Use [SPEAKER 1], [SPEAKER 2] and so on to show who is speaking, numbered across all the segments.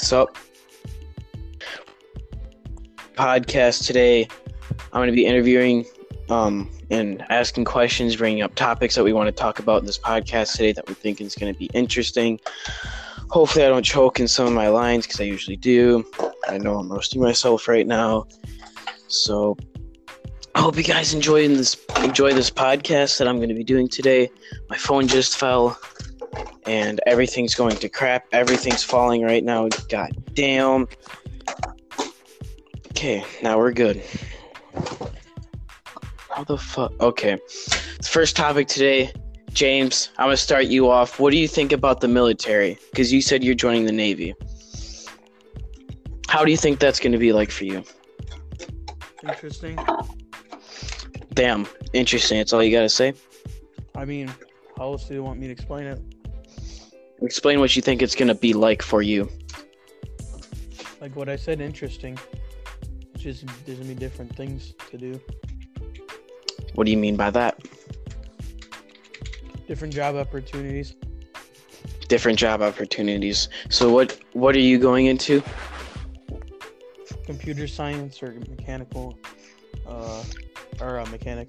[SPEAKER 1] So, podcast today, I'm going to be interviewing um, and asking questions, bringing up topics that we want to talk about in this podcast today that we think is going to be interesting. Hopefully, I don't choke in some of my lines because I usually do. I know I'm roasting myself right now. So, I hope you guys enjoy this enjoy this podcast that I'm going to be doing today. My phone just fell, and everything's going to crap. Everything's falling right now. God damn. Okay, now we're good. How the fuck? Okay. First topic today, James, I'm going to start you off. What do you think about the military? Because you said you're joining the Navy. How do you think that's going to be like for you?
[SPEAKER 2] Interesting.
[SPEAKER 1] Damn, interesting. That's all you got to say?
[SPEAKER 2] I mean, how else do you want me to explain it?
[SPEAKER 1] Explain what you think it's going to be like for you.
[SPEAKER 2] Like what I said, interesting. It's just there's gonna be different things to do,
[SPEAKER 1] What do you mean by that?
[SPEAKER 2] different job opportunities.
[SPEAKER 1] Different job opportunities. So what what are you going into?
[SPEAKER 2] computer science or mechanical uh or uh, mechanic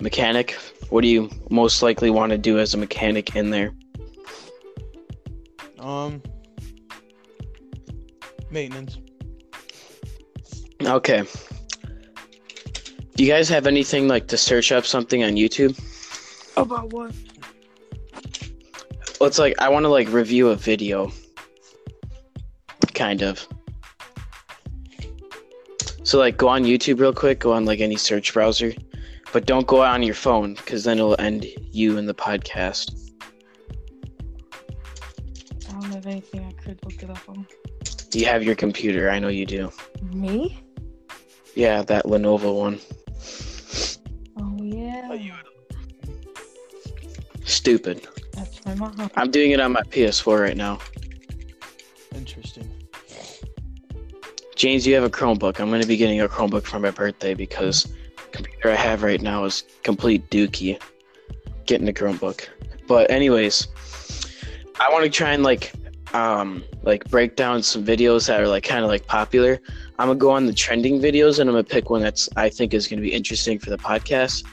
[SPEAKER 1] Mechanic. What do you most likely want to do as a mechanic in there?
[SPEAKER 2] Um maintenance
[SPEAKER 1] Okay. Do you guys have anything like to search up something on YouTube?
[SPEAKER 2] about what
[SPEAKER 1] Well, it's like I want to like review a video. Kind of. So like go on YouTube real quick, go on like any search browser, but don't go on your phone because then it'll end you in the podcast.
[SPEAKER 3] Anything I could look it up on.
[SPEAKER 1] Do you have your computer, I know you do.
[SPEAKER 3] Me?
[SPEAKER 1] Yeah, that Lenovo one.
[SPEAKER 3] Oh yeah.
[SPEAKER 1] Stupid.
[SPEAKER 3] That's my mom.
[SPEAKER 1] I'm doing it on my PS4 right now.
[SPEAKER 2] interesting
[SPEAKER 1] James, you have a Chromebook. I'm going to be getting a Chromebook for my birthday because the computer I have right now is complete dookie. Getting a Chromebook. But anyways, I want to try and like um like break down some videos that are like kind of like popular. I'm going to go on the trending videos and I'm going to pick one that's I think is going to be interesting for the podcast.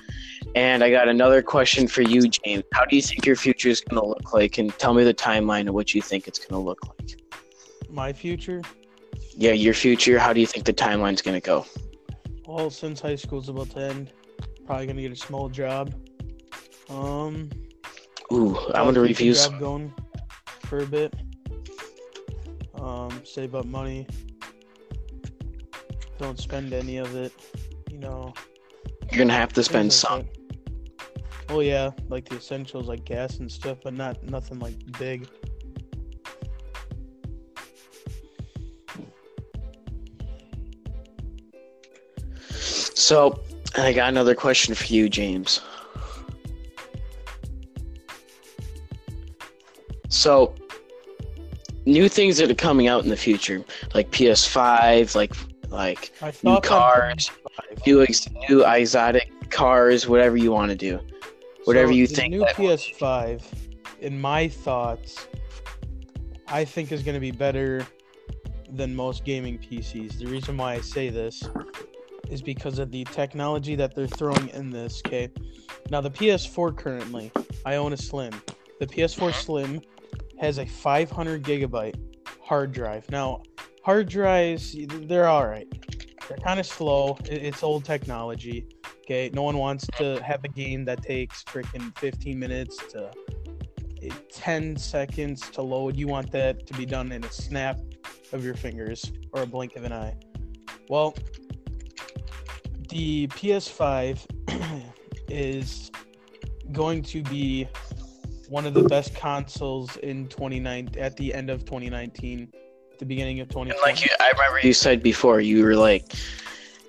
[SPEAKER 1] And I got another question for you, James. How do you think your future is going to look like and tell me the timeline of what you think it's going to look like?
[SPEAKER 2] my future
[SPEAKER 1] Yeah, your future, how do you think the timeline's going to go?
[SPEAKER 2] well since high school's about to end probably gonna get a small job um
[SPEAKER 1] Ooh, gonna
[SPEAKER 2] keep the
[SPEAKER 1] review.
[SPEAKER 2] job going for a bit. Um, save up money. Don't spend any of it. You know.
[SPEAKER 1] you're gonna have to spend
[SPEAKER 2] like
[SPEAKER 1] some.
[SPEAKER 2] that. Oh yeah, like the essentials like gas and stuff, but not nothing like big.
[SPEAKER 1] So, I got another question for you, James. So, new things that are coming out in the future, like PS5, like like new cars, new ex- new exotic cars, whatever you want to do. Whatever
[SPEAKER 2] So
[SPEAKER 1] you
[SPEAKER 2] the
[SPEAKER 1] think
[SPEAKER 2] New PS5, in my thoughts, I think is going to be better than most gaming PCs. The reason why I say this is because of the technology that they're throwing in this. Okay, now the PS4 currently, I own a Slim. The PS4 uh-huh. Slim has a 500 gigabyte hard drive. Now, hard drives, they're all right. They're kind of slow. It's old technology. Okay, no one wants to have a game that takes freaking 15 minutes to eh, 10 seconds to load. You want that to be done in a snap of your fingers or a blink of an eye. Well, the PS5 is going to be one of the best consoles in 29 at the end of 2019, the beginning of
[SPEAKER 1] And
[SPEAKER 2] 2020.
[SPEAKER 1] like you, I remember you said before, you were like,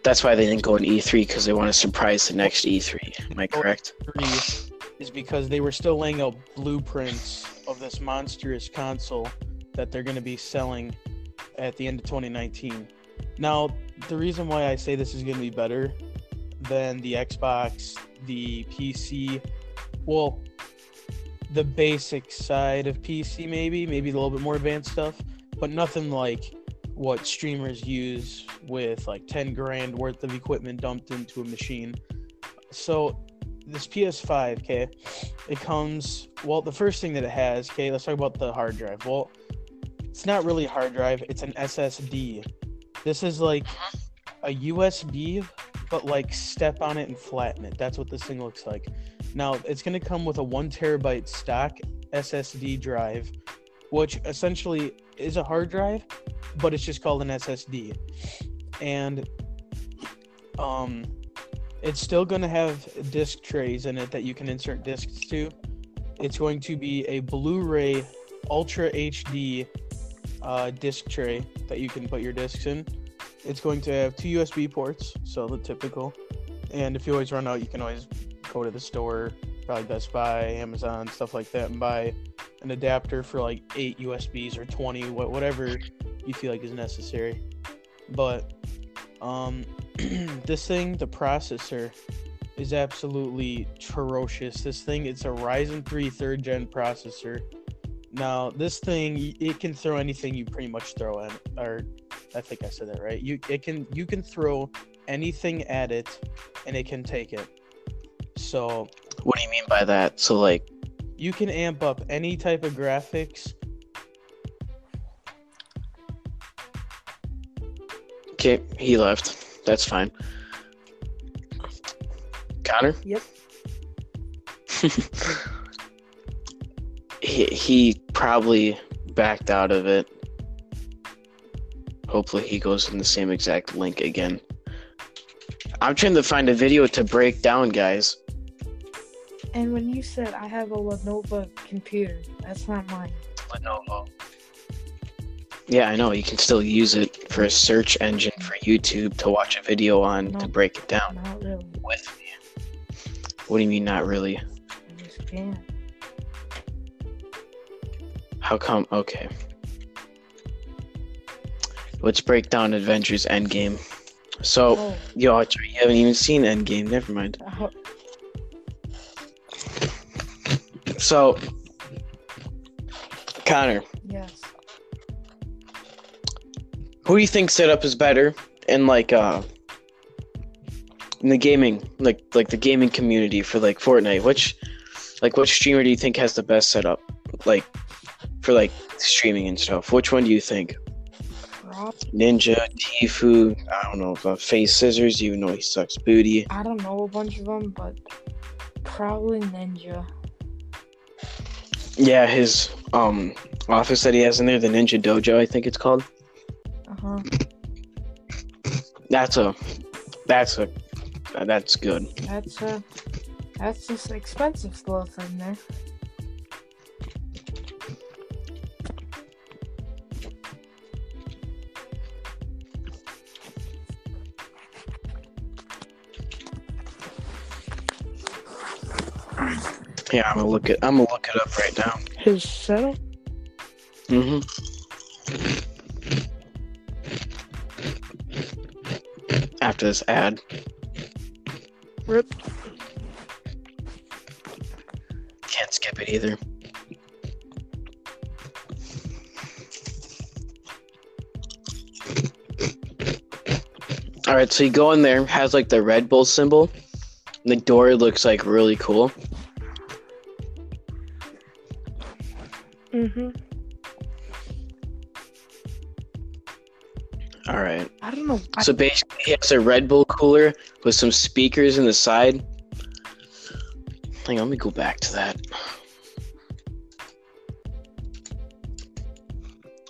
[SPEAKER 1] that's why they didn't go in E3 because they want to surprise the next E3. Am I correct?
[SPEAKER 2] three is because they were still laying out blueprints of this monstrous console that they're going to be selling at the end of 2019. Now, the reason why I say this is going to be better than the Xbox, the PC, well, the basic side of PC maybe, maybe a little bit more advanced stuff, but nothing like what streamers use with like 10 grand worth of equipment dumped into a machine. So this PS5, okay, it comes well the first thing that it has, okay, let's talk about the hard drive. Well, it's not really a hard drive, it's an SSD. This is like mm-hmm. a USB, but like step on it and flatten it. That's what this thing looks like. Now it's gonna come with a one terabyte stock SSD drive, which essentially is a hard drive, but it's just called an SSD. And um it's still going to have disc trays in it that you can insert discs to. It's going to be a Blu-ray Ultra HD uh, disc tray that you can put your discs in. It's going to have two USB ports, so the typical. And if you always run out, you can always go to the store, probably Best Buy, Amazon, stuff like that, and buy an adapter for like eight USBs or 20, whatever you feel like is necessary. But um, this thing, the processor, is absolutely ferocious. This thing, it's a Ryzen 3 third gen processor. Now, this thing, it can throw anything you pretty much throw at, or I think I said that right. You it can you can throw anything at it, and it can take it. So
[SPEAKER 1] What do you mean by that? So like,
[SPEAKER 2] you can amp up any type of graphics.
[SPEAKER 1] okay, he left. That's fine. Connor.
[SPEAKER 3] Yep.
[SPEAKER 1] he he probably backed out of it. Hopefully, he goes in the same exact link again. I'm trying to find a video to break down, guys.
[SPEAKER 3] And when you said I have a Lenovo computer, that's not mine.
[SPEAKER 1] Lenovo. Yeah, I know. You can still use it for a search engine for YouTube to watch a video on to break it down
[SPEAKER 3] Not really.
[SPEAKER 1] with me. What do you mean, not really?
[SPEAKER 3] I just can't.
[SPEAKER 1] How come? Okay. Let's break down Avengers Endgame. So,
[SPEAKER 3] Oh,
[SPEAKER 1] yo, you haven't even seen Endgame. Never mind.
[SPEAKER 3] Oh.
[SPEAKER 1] So, Connor,
[SPEAKER 3] yes.
[SPEAKER 1] who do you think setup is better in like uh in the gaming like like the gaming community for like Fortnite? Which like which streamer do you think has the best setup? Like for like streaming and stuff. Which one do you think? Ninja, Tfue, I don't know, uh, Face Scissors, even though he sucks booty.
[SPEAKER 3] I don't know a bunch of them, but probably Ninja.
[SPEAKER 1] Yeah, his um office that he has in there, the Ninja Dojo, I think it's called.
[SPEAKER 3] Uh huh.
[SPEAKER 1] That's a that's a that's good.
[SPEAKER 3] That's a, that's just expensive stuff in there.
[SPEAKER 1] Yeah, I'm gonna look it. I'm gonna look it up right now.
[SPEAKER 3] His setup.
[SPEAKER 1] hmm After this ad,
[SPEAKER 3] Rip.
[SPEAKER 1] can't skip it either. All right, so you go in there, has like the Red Bull symbol. The door looks like really cool.
[SPEAKER 3] Mm-hmm.
[SPEAKER 1] All right.
[SPEAKER 3] I don't know.
[SPEAKER 1] So basically, he has a Red Bull cooler with some speakers in the side. Hang on, let me go back to that.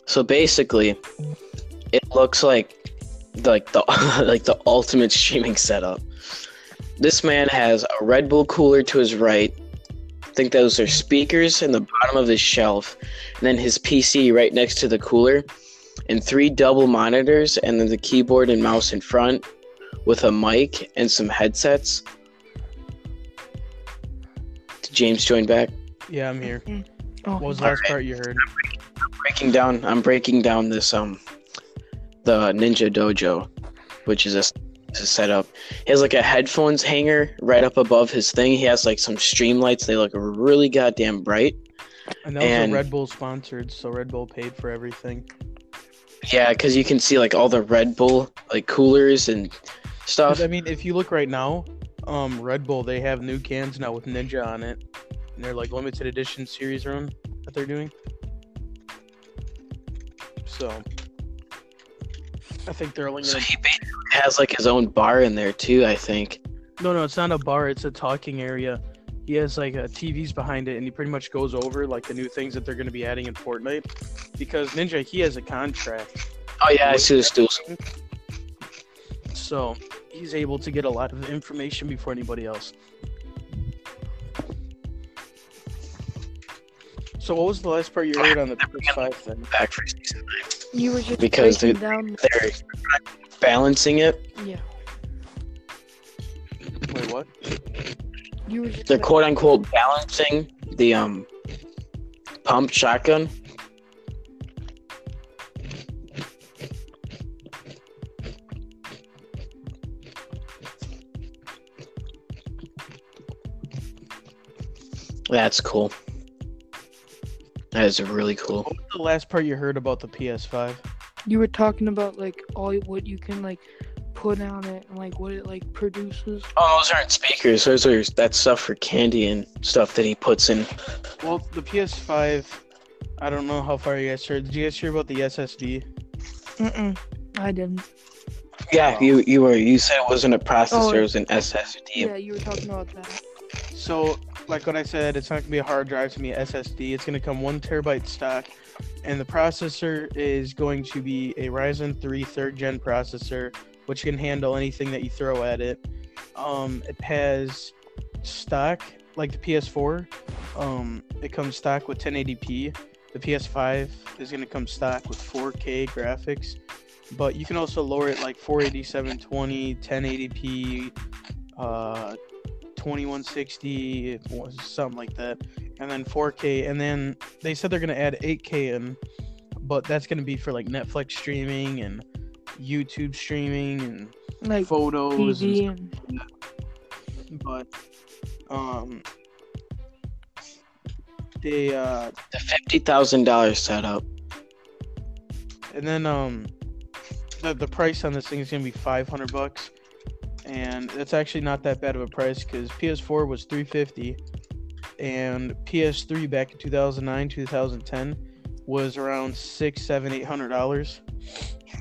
[SPEAKER 1] So basically, it looks like like the like the ultimate streaming setup. This man has a Red Bull cooler to his right. I think those are speakers in the bottom of his shelf, and then his PC right next to the cooler and three double monitors and then the keyboard and mouse in front with a mic and some headsets. Did James join back?
[SPEAKER 2] Yeah, I'm here.
[SPEAKER 3] oh,
[SPEAKER 2] What was the last part you heard?
[SPEAKER 1] Breaking down I'm breaking down this um the Ninja Dojo, which is a, is a setup. He has like a headphones hanger right up above his thing. He has like some stream lights, they look really goddamn bright.
[SPEAKER 2] And that was
[SPEAKER 1] And-
[SPEAKER 2] a Red Bull sponsored, so Red Bull paid for everything.
[SPEAKER 1] Yeah, because you can see like all the Red Bull like coolers and stuff.
[SPEAKER 2] I mean, if you look right now, um, Red Bull they have new cans now with Ninja on it, and they're like limited edition series run that they're doing. So, I think they're only
[SPEAKER 1] So
[SPEAKER 2] gonna.
[SPEAKER 1] he basically has like his own bar in there too. I think.
[SPEAKER 2] No, no, it's not a bar. It's a talking area. He has like uh, TVs behind it, and he pretty much goes over like the new things that they're going to be adding in Fortnite. Because Ninja, he has a contract,
[SPEAKER 1] Oh yeah, I see the stools.
[SPEAKER 2] so he's able to get a lot of information before anybody else. So, what was the last part you heard on the PS5 thing?
[SPEAKER 1] Back for season nine.
[SPEAKER 3] You were just
[SPEAKER 1] Because
[SPEAKER 3] breaking down.
[SPEAKER 1] They're balancing it.
[SPEAKER 3] Yeah.
[SPEAKER 2] Wait, what?
[SPEAKER 3] You were just.
[SPEAKER 1] They're quote unquote balancing the um pump shotgun. That's cool. That is really cool.
[SPEAKER 2] What was the last part you heard about the PS5?
[SPEAKER 3] You were talking about like all what you can like put on it and like what it like produces.
[SPEAKER 1] Oh, those aren't speakers. Those are that stuff for candy and stuff that he puts in.
[SPEAKER 2] Well, the PS5. I don't know how far you guys heard. Did you guys hear about the SSD?
[SPEAKER 3] Mm-mm. I didn't.
[SPEAKER 1] Yeah, you you were you said it wasn't a processor,
[SPEAKER 3] Oh,
[SPEAKER 1] it was an SSD.
[SPEAKER 3] Yeah, you were talking about that.
[SPEAKER 2] So, like what I said, it's not gonna be a hard drive. Gonna be SSD. It's gonna come one terabyte stock, and the processor is going to be a Ryzen 3 third gen processor, which can handle anything that you throw at it. Um, it has stock like the PS4. Um, it comes stock with 1080p. The PS5 is gonna come stock with 4K graphics, but you can also lower it like 480, 720, 1080p. Uh, 2160 something like that and then 4k and then they said they're going to add 8k in but that's going to be for like netflix streaming and youtube streaming and
[SPEAKER 3] Like
[SPEAKER 2] photos
[SPEAKER 3] TV
[SPEAKER 2] stuff,
[SPEAKER 3] and
[SPEAKER 2] but um they uh
[SPEAKER 1] The fifty thousand dollars setup.
[SPEAKER 2] and then um the, the price on this thing is going to be 500 bucks and that's actually not that bad of a price because ps4 was 350 and ps3 back in 2009 2010 was around six seven eight hundred dollars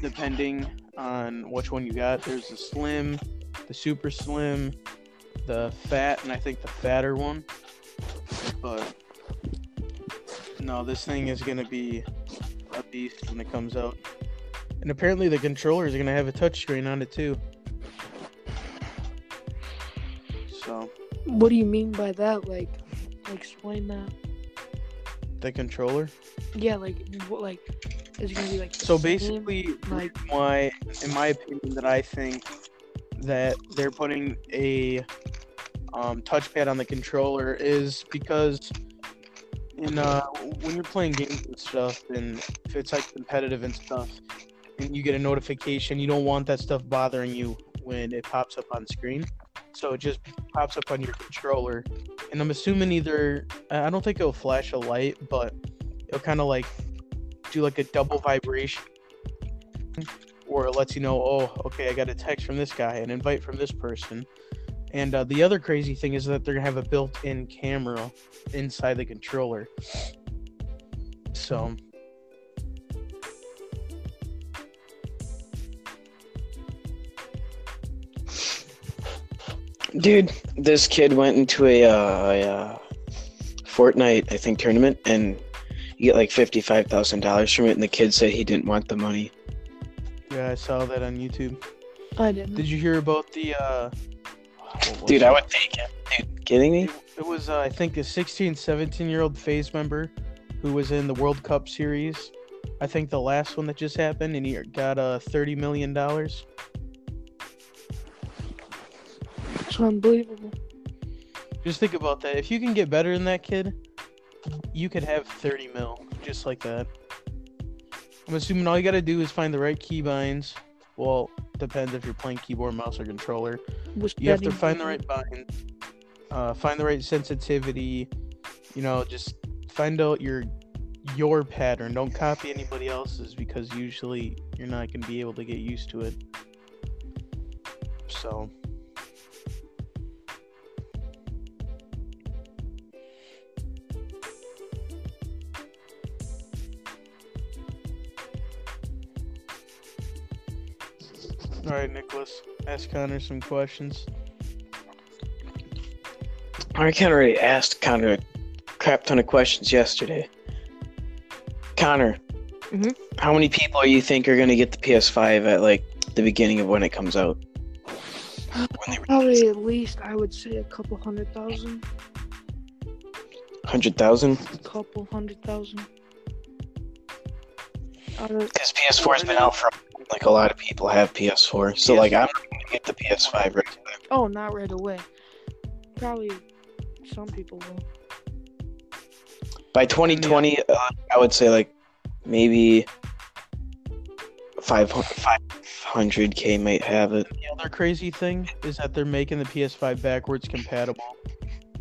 [SPEAKER 2] depending on which one you got. There's the slim the super slim the fat and i think the fatter one. But no this thing is going to be a beast when it comes out. And apparently the controller is going to have a touchscreen on it too so
[SPEAKER 3] what do you mean by that? Like, explain that.
[SPEAKER 2] the controller
[SPEAKER 3] Yeah, like what like is gonna be like
[SPEAKER 2] so basically
[SPEAKER 3] like-
[SPEAKER 2] why in my opinion that i think that they're putting a um, touchpad on the controller is because in uh, when you're playing games and stuff and if it's like competitive and stuff and you get a notification you don't want that stuff bothering you when it pops up on screen so it just pops up on your controller. And i'm assuming either i don't think it'll flash a light but it'll kind of like do like a double vibration or it lets you know oh okay i got a text from this guy an invite from this person. And uh, the other crazy thing is that they're gonna have a built-in camera inside the controller. So
[SPEAKER 1] Dude, this kid went into a, uh, a uh, Fortnite, I think, tournament, and you get like fifty-five thousand dollars from it. And the kid said he didn't want the money.
[SPEAKER 2] yeah i saw that on youtube
[SPEAKER 3] I didn't.
[SPEAKER 2] did you hear about the uh
[SPEAKER 1] Dude,
[SPEAKER 2] it?
[SPEAKER 1] I would take it. Dude, kidding me?
[SPEAKER 2] It, it was, uh, I think, a 16, 17 year old FaZe member who was in the World Cup series. I think the last one that just happened, and he got uh, $30 million.
[SPEAKER 3] It's unbelievable.
[SPEAKER 2] Just think about that. If you can get better than that kid, you could have 30 mil just like that. I'm assuming all you got to do is find the right keybinds. Well, depends if you're playing keyboard, mouse, or controller.
[SPEAKER 3] Was
[SPEAKER 2] You have to find the right bind, uh, find the right sensitivity. You know, just find out your your pattern. Don't copy anybody else's because usually you're not going to be able to get used to it. So. All right, Nicholas, ask Connor some questions.
[SPEAKER 1] I kind of already asked Connor a crap ton of questions yesterday. Connor,
[SPEAKER 3] Mhm.
[SPEAKER 1] how many people do you think are gonna get the PS5 at like the beginning of when it comes out? When they
[SPEAKER 3] Probably at least I would say a couple hundred thousand.
[SPEAKER 1] hundred thousand?
[SPEAKER 3] A Couple hundred thousand.
[SPEAKER 1] Because PS4's been out for like a lot of people have PS4, so like I'm gonna get the PS5 right away.
[SPEAKER 3] oh, not right away. Probably some people will.
[SPEAKER 1] By 2020, uh, I would say like maybe 500 k might have it.
[SPEAKER 2] The other crazy thing is that they're making the PS5 backwards compatible.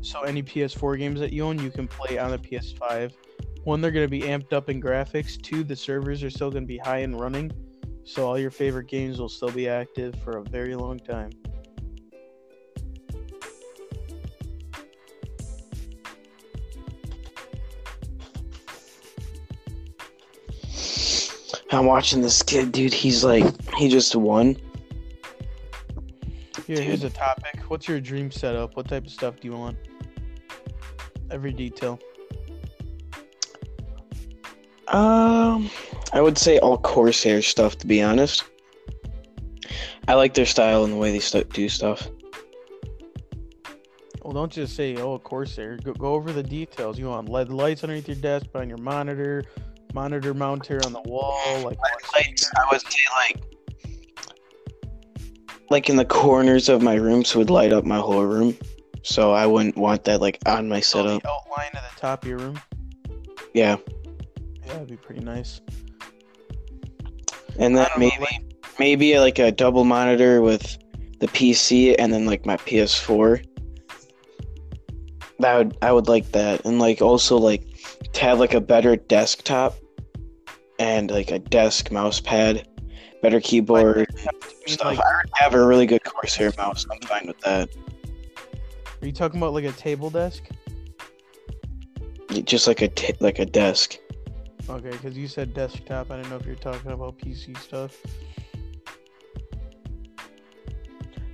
[SPEAKER 2] So any PS4 games that you own, you can play on the PS5. One, they're going to be amped up in graphics. Two, the servers are still going to be high and running. So all your favorite games will still be active for a very long time.
[SPEAKER 1] I'm watching this kid, dude. He's like, he just won.
[SPEAKER 2] Here, here's a topic. What's your dream setup? What type of stuff do you want? Every detail.
[SPEAKER 1] Um, I would say all Corsair stuff, to be honest. I like their style and the way they do stuff.
[SPEAKER 2] Well, don't just say, oh, Corsair. Go, go over the details. You want LED lights underneath your desk, behind your monitor, monitor mount here on the wall, like
[SPEAKER 1] Lights, I would say like, like in the corners of my room, so it would light up my whole room. So I wouldn't want that like on my
[SPEAKER 2] oh,
[SPEAKER 1] setup.
[SPEAKER 2] the outline at the top of your room.
[SPEAKER 1] Yeah,
[SPEAKER 2] Yeah, that'd be pretty nice.
[SPEAKER 1] And then
[SPEAKER 2] know,
[SPEAKER 1] maybe
[SPEAKER 2] like-
[SPEAKER 1] maybe like a double monitor with the PC and then like my PS4. That would I would like that, and like also like to have like a better desktop and like a desk mouse pad, better keyboard stuff.
[SPEAKER 2] like,
[SPEAKER 1] I already have a really good Corsair mouse. I'm fine with that.
[SPEAKER 2] are you talking about like a table desk?
[SPEAKER 1] Just like a t- like a desk.
[SPEAKER 2] Okay, because you said desktop. I didn't know if you're talking about PC stuff.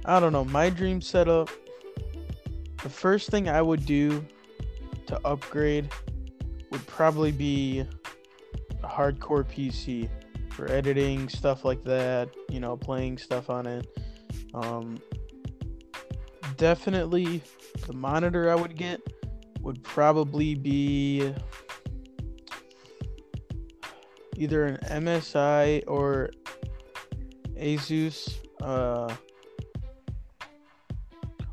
[SPEAKER 2] I don't know. My dream setup. The first thing I would do to upgrade would probably be a hardcore PC for editing stuff like that. You know, playing stuff on it. Um, definitely, the monitor I would get would probably be either an MSI or Asus uh,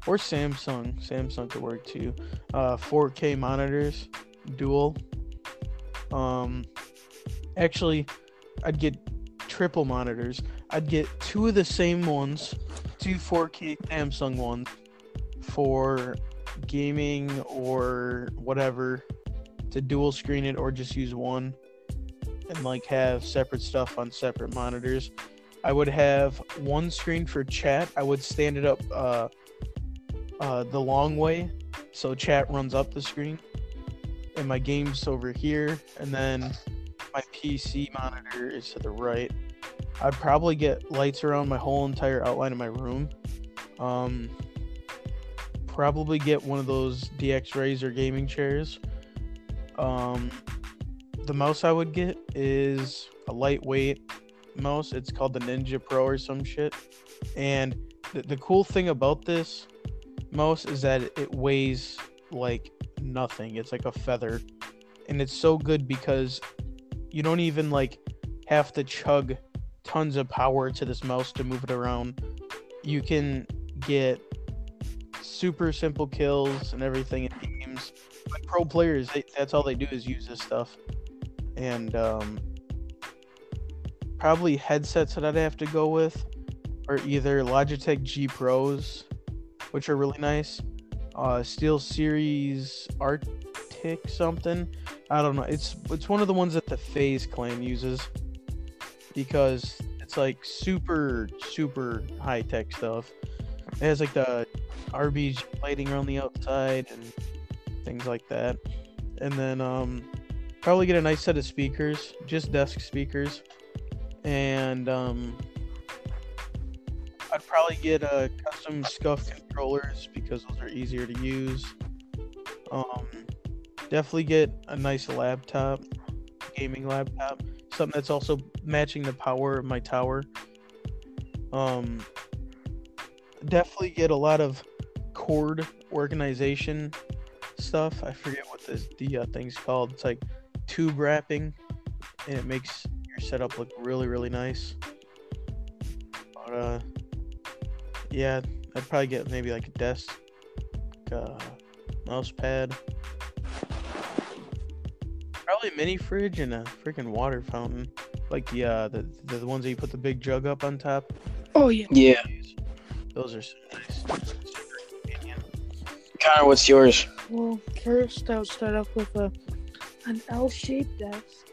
[SPEAKER 2] or Samsung. Samsung could work too. Uh, 4K monitors, dual. Um, actually, I'd get triple monitors. I'd get two of the same ones, two 4K Samsung ones for gaming or whatever to dual screen it or just use one and like have separate stuff on separate monitors. I would have one screen for chat. I would stand it up uh, uh, the long way so chat runs up the screen. And my game's over here, and then my PC monitor is to the right. I'd probably get lights around my whole entire outline of my room. Um, probably get one of those DXRacer gaming chairs. Um, the mouse I would get is a lightweight mouse. It's called the Ninja Pro or some shit. And the, the cool thing about this mouse is that it weighs like nothing. It's like a feather. And it's so good because you don't even like have to chug tons of power to this mouse to move it around. You can get super simple kills and everything in games. Like pro players, they, that's all they do is use this stuff. And um, probably headsets that I'd have to go with are either Logitech G Pros, which are really nice, uh, Steel Series Arctic something. I don't know. It's it's one of the ones that the FaZe clan uses because it's like super super high tech stuff. It has like the RBG lighting around the outside and things like that. And then um probably get a nice set of speakers, just desk speakers. And um I'd probably get a custom scuff controllers because those are easier to use. Um definitely get a nice laptop, gaming laptop, something that's also matching the power of my tower. Um definitely get a lot of cord organization stuff. I forget what the the uh, thing's called. It's like tube wrapping, and it makes your setup look really really nice. But uh, yeah, I'd probably get maybe like a desk, uh, mouse pad, probably a mini fridge and a freaking water fountain, like the uh the the ones that you put the big jug up on top.
[SPEAKER 3] Oh yeah.
[SPEAKER 1] Yeah.
[SPEAKER 2] Those are so nice. Super.
[SPEAKER 1] Connor, what's yours?
[SPEAKER 3] Well, first I'll start off with a an L-shaped desk,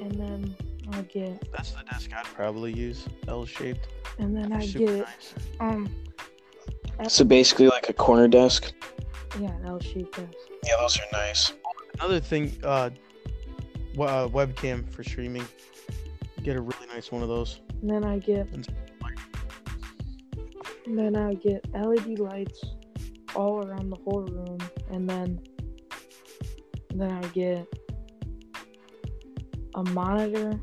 [SPEAKER 3] and then I'll get
[SPEAKER 2] That's the desk I'd probably use, L-shaped.
[SPEAKER 3] and then I get
[SPEAKER 2] nice.
[SPEAKER 3] um
[SPEAKER 1] So basically, like a corner desk.
[SPEAKER 3] yeah an L-shaped desk.
[SPEAKER 1] Yeah, those are nice.
[SPEAKER 2] Another thing, uh, w- uh, webcam for streaming. Get a really nice one of those.
[SPEAKER 3] And then I get
[SPEAKER 2] And-
[SPEAKER 3] and then I get LED lights all around the whole room, and then and then I get a monitor.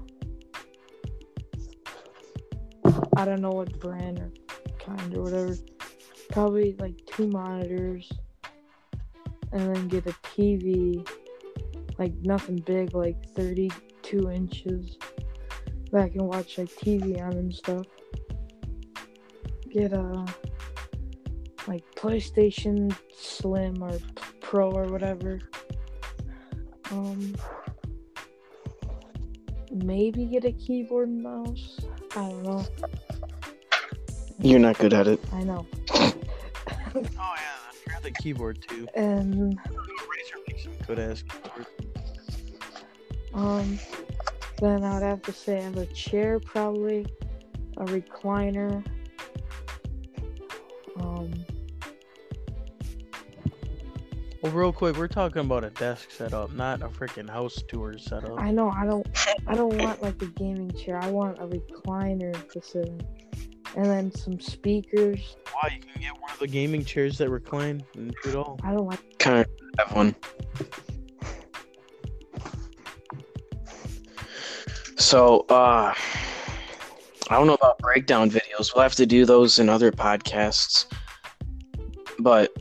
[SPEAKER 3] I don't know what brand or kind or whatever. Probably like two monitors, and then get a TV, like nothing big, like 32 inches that I can watch like TV on and stuff. Get a like PlayStation Slim or Pro or whatever. Um, maybe get a keyboard and mouse. I don't know.
[SPEAKER 1] You're not good at it.
[SPEAKER 3] I know.
[SPEAKER 2] Oh yeah, I forgot the keyboard too.
[SPEAKER 3] And
[SPEAKER 2] Razer makes some good ass keyboard.
[SPEAKER 3] um, then I would have to say I have a chair, probably a recliner.
[SPEAKER 2] Well, real quick, we're talking about a desk setup, not a freaking house tour setup.
[SPEAKER 3] I know I don't I don't want like a gaming chair. I want a recliner to sit in. And then some speakers.
[SPEAKER 2] Why you can get one of the gaming chairs that recline and do it all.
[SPEAKER 3] I don't like
[SPEAKER 1] Connor, have one. So, uh, I don't know about breakdown videos. We'll have to do those in other podcasts. But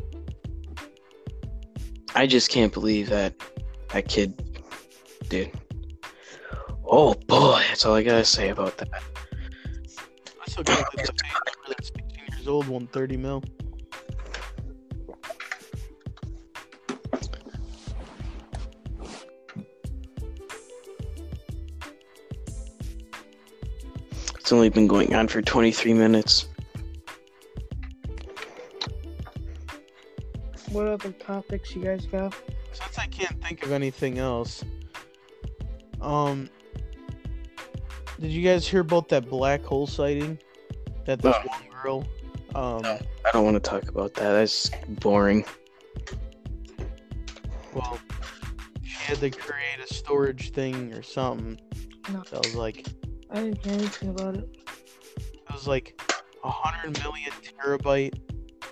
[SPEAKER 1] I just can't believe that that kid did. Oh boy, that's all I gotta say about that.
[SPEAKER 2] I still got over that 16 years old, 130 mil.
[SPEAKER 1] It's only been going on for 23 minutes.
[SPEAKER 3] What other topics you guys got.
[SPEAKER 2] Since I can't think of anything else, um, did you guys hear about that black hole sighting? That this
[SPEAKER 1] No.
[SPEAKER 2] one girl, um,
[SPEAKER 1] No. I don't want to talk about that. That's boring.
[SPEAKER 2] well, she had to create a storage thing or something.
[SPEAKER 3] No.
[SPEAKER 2] That was like,
[SPEAKER 3] I didn't hear anything about it.
[SPEAKER 2] it was like a hundred million terabyte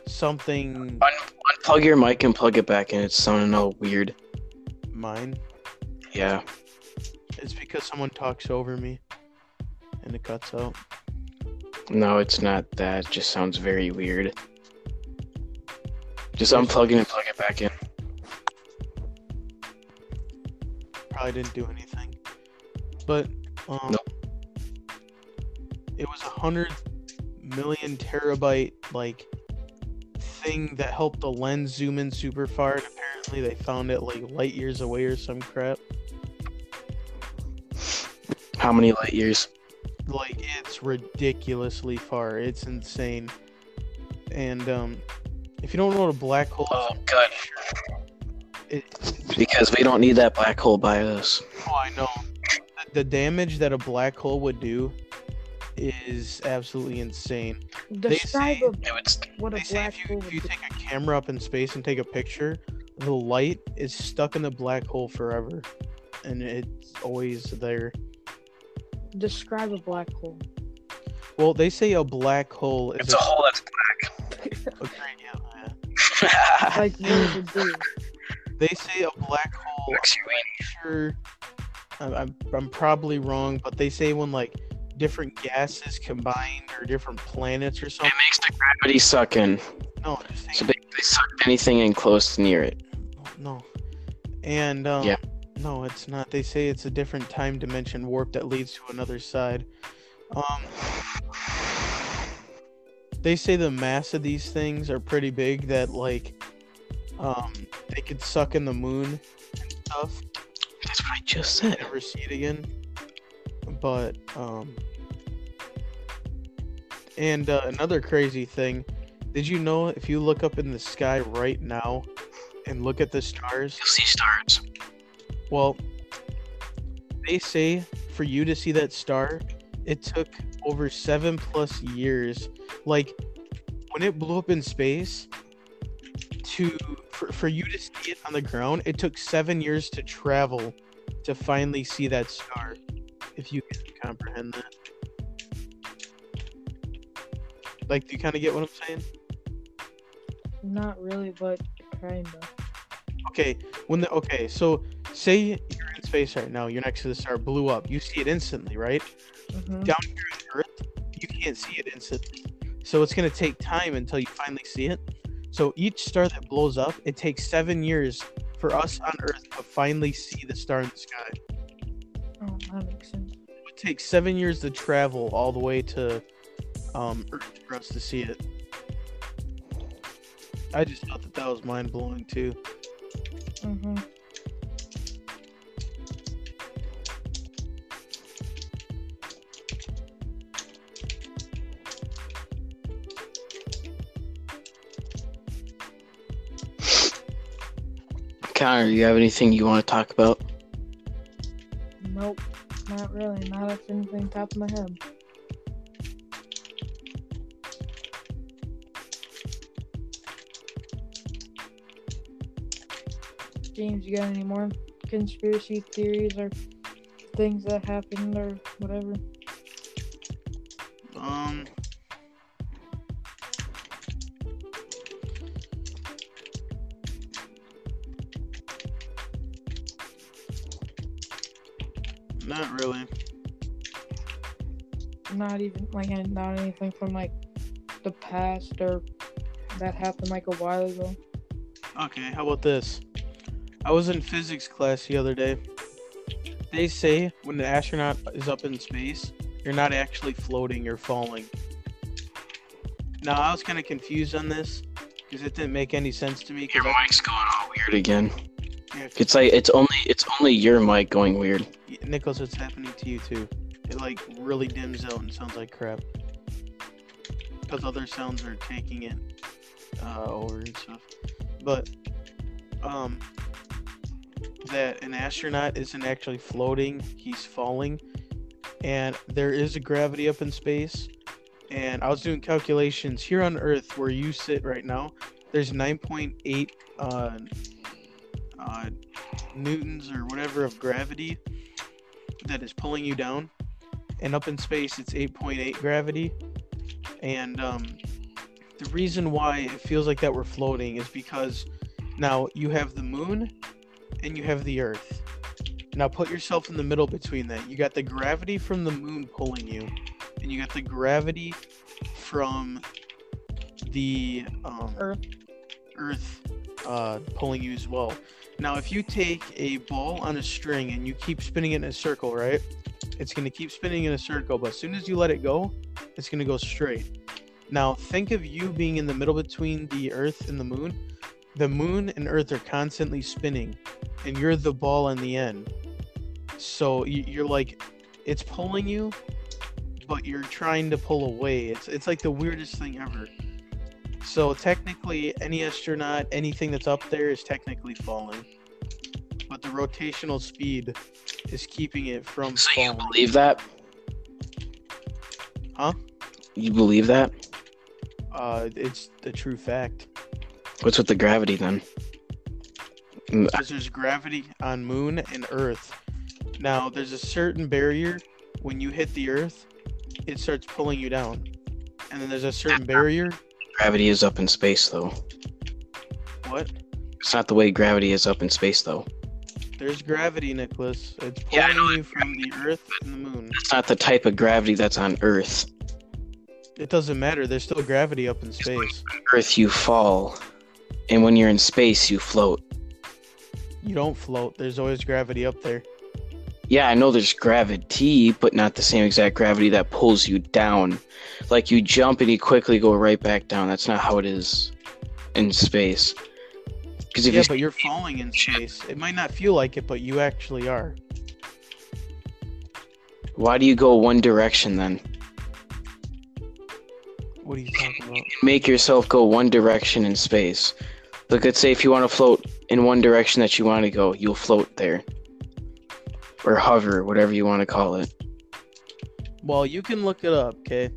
[SPEAKER 2] something
[SPEAKER 1] Unplug your mic and plug it back in. It's sounding all weird.
[SPEAKER 2] mine.
[SPEAKER 1] Yeah.
[SPEAKER 2] It's because someone talks over me, and it cuts out.
[SPEAKER 1] No, it's not that. It just sounds very weird. Just unplug it and plug it back in.
[SPEAKER 2] probably didn't do anything. But um,
[SPEAKER 1] Nope.
[SPEAKER 2] it was a hundred million terabyte like thing that helped the lens zoom in super far. And apparently, they found it like light years away or some crap.
[SPEAKER 1] How many light years?
[SPEAKER 2] Like it's ridiculously far. It's insane. And um, if you don't know what a black hole is,
[SPEAKER 1] Oh, God.
[SPEAKER 2] It,
[SPEAKER 1] Because we don't need that black hole by us.
[SPEAKER 2] oh, I know. The, the damage that a black hole would do is absolutely insane.
[SPEAKER 3] Describe
[SPEAKER 2] say-
[SPEAKER 3] a,
[SPEAKER 1] It would
[SPEAKER 3] what a
[SPEAKER 2] They say
[SPEAKER 3] black
[SPEAKER 2] if you,
[SPEAKER 3] hole
[SPEAKER 2] if you take a camera up in space and take a picture, the light is stuck in the black hole forever, and it's always there.
[SPEAKER 3] Describe a black hole.
[SPEAKER 2] Well, they say a black hole is
[SPEAKER 1] It's a hole that's
[SPEAKER 2] a great- yeah, yeah.
[SPEAKER 1] black.
[SPEAKER 3] Like what does do?
[SPEAKER 2] They say a black hole. I'm sure. I'm, I'm, I'm probably wrong, but they say when like different gases combined or different planets or something.
[SPEAKER 1] It makes the gravity suck in.
[SPEAKER 2] No, just
[SPEAKER 1] So basically, suck anything in close near it.
[SPEAKER 2] no. And um,
[SPEAKER 1] Yeah.
[SPEAKER 2] no, it's not. They say it's a different time dimension warp that leads to another side. Um, they say the mass of these things are pretty big. That like, um, they could suck in the moon and stuff.
[SPEAKER 1] That's what I just said.
[SPEAKER 2] never see it again. But um and uh, another crazy thing, did you know if you look up in the sky right now and look at the stars,
[SPEAKER 1] You'll see stars.
[SPEAKER 2] well they say for you to see that star, it took over 7 plus years. Like when it blew up in space to for, for you to see it on the ground, it took 7 years to travel to finally see that star. If you can comprehend that. Like, do you kind of get what I'm saying?
[SPEAKER 3] Not really, but kinda.
[SPEAKER 2] Okay, when the okay, so say you're in space right now, you're next to the star, blew up, you see it instantly, right?
[SPEAKER 3] hmm
[SPEAKER 2] Down here on Earth, you can't see it instantly. So it's gonna take time until you finally see it. So each star that blows up, it takes seven years for us on Earth to finally see the star in the sky.
[SPEAKER 3] Oh, that makes sense.
[SPEAKER 2] It would take seven years to travel all the way to um, Earth for us to see it. I just thought that that was mind blowing too.
[SPEAKER 3] hmm
[SPEAKER 1] Connor, you have anything you want to talk about?
[SPEAKER 3] Nope, not really. Not off anything top of my head. James, you got any more conspiracy theories or things that happened or whatever?
[SPEAKER 2] Um. Not
[SPEAKER 3] even like not anything from like the past or that happened like a while ago.
[SPEAKER 2] Okay, how about this? I was in physics class the other day. They say when the astronaut is up in space, you're not actually floating, you're falling. Now, I was kind of confused on this because it didn't make any sense to me. 'cause
[SPEAKER 1] Your
[SPEAKER 2] I-
[SPEAKER 1] mic's going all weird again.
[SPEAKER 2] yeah, 'cause-
[SPEAKER 1] It's like it's only it's only your mic going weird.
[SPEAKER 2] Nicholas, it's happening to you too. It like really dims out and sounds like crap. Because other sounds are taking it uh, over and stuff. But um, that an astronaut isn't actually floating; he's falling, and there is a gravity up in space. And I was doing calculations here on Earth, where you sit right now. There's 9.8 uh, uh, newtons or whatever of gravity that is pulling you down, and up in space it's 8.8 gravity. And um, the reason why it feels like that we're floating is because now you have the moon and you have the Earth. Now put yourself in the middle between that. You got the gravity from the moon pulling you, and you got the gravity from the um,
[SPEAKER 3] Earth.
[SPEAKER 2] Earth uh, pulling you as well. Now, if you take a ball on a string and you keep spinning it in a circle, right? It's going to keep spinning in a circle, but as soon as you let it go, it's going to go straight. Now, think of you being in the middle between the Earth and the moon. The moon and Earth are constantly spinning, and you're the ball in the end. So you're like, it's pulling you, but you're trying to pull away. It's it's like the weirdest thing ever. So technically, any astronaut, anything that's up there is technically falling. but the rotational speed is keeping it from
[SPEAKER 1] So you believe that?
[SPEAKER 2] Huh?
[SPEAKER 1] You believe that?
[SPEAKER 2] Uh, it's the true fact.
[SPEAKER 1] What's with the gravity then?
[SPEAKER 2] Because there's gravity on Moon and Earth. Now, there's a certain barrier when you hit the Earth, it starts pulling you down. And then there's a certain barrier.
[SPEAKER 1] Gravity is up in space though.
[SPEAKER 2] What?
[SPEAKER 1] It's not the way gravity is up in space though.
[SPEAKER 2] There's gravity, Nicholas. It's pulling
[SPEAKER 1] Yeah,
[SPEAKER 2] you from the Earth and the Moon.
[SPEAKER 1] It's not the type of gravity that's on Earth.
[SPEAKER 2] It doesn't matter. There's still gravity up in space.
[SPEAKER 1] Earth you fall, and when you're in space you float.
[SPEAKER 2] You don't float. There's always gravity up there.
[SPEAKER 1] Yeah, I know there's gravity, but not the same exact gravity that pulls you down. Like you jump and you quickly go right back down. That's not how it is in space. Because if
[SPEAKER 2] Yeah,
[SPEAKER 1] you
[SPEAKER 2] but you're falling in space. It might not feel like it, but you actually are.
[SPEAKER 1] why do you go one direction then?
[SPEAKER 2] What are you talking about?
[SPEAKER 1] Make yourself go one direction in space. Like let's say if you want to float in one direction that you want to go, you'll float there. Or hover, whatever you want to call it.
[SPEAKER 2] Well, you can look it up, okay?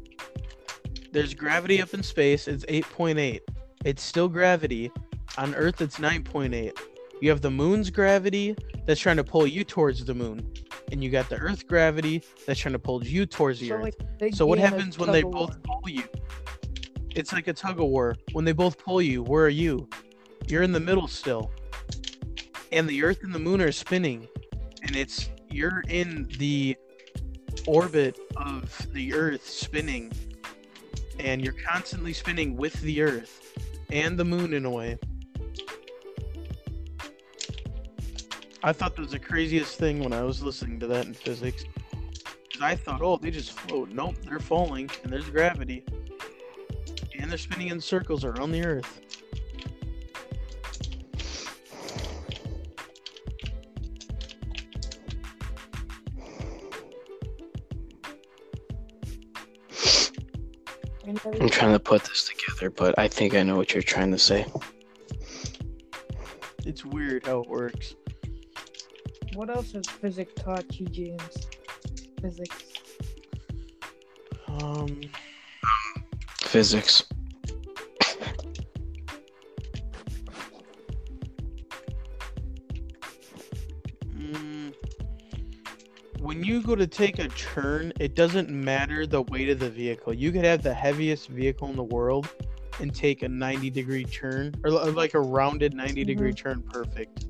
[SPEAKER 2] There's gravity up in space. It's 8.8. It's still gravity. On Earth, it's 9.8. You have the moon's gravity that's trying to pull you towards the moon. And you got the Earth gravity that's trying to pull you towards the
[SPEAKER 3] So,
[SPEAKER 2] Earth.
[SPEAKER 3] like,
[SPEAKER 2] So what happens when they both pull you? It's like a tug of war. When they both pull you, where are you? You're in the middle still. And the Earth and the Moon are spinning. And it's you're in the orbit of the Earth spinning. And you're constantly spinning with the Earth and the Moon in a way. I thought that was the craziest thing when I was listening to that in physics. I thought, oh, they just float. Nope, they're falling, and there's gravity. And they're spinning in circles around the Earth.
[SPEAKER 1] I'm trying to put this together, but I think I know what you're trying to say.
[SPEAKER 2] It's weird how it works.
[SPEAKER 3] What else has physics taught you, James? Physics.
[SPEAKER 2] Um,
[SPEAKER 1] Physics.
[SPEAKER 2] mm, when you go to take a turn, it doesn't matter the weight of the vehicle. You could have the heaviest vehicle in the world and take a 90 degree turn, or like a rounded 90 degree turn perfect.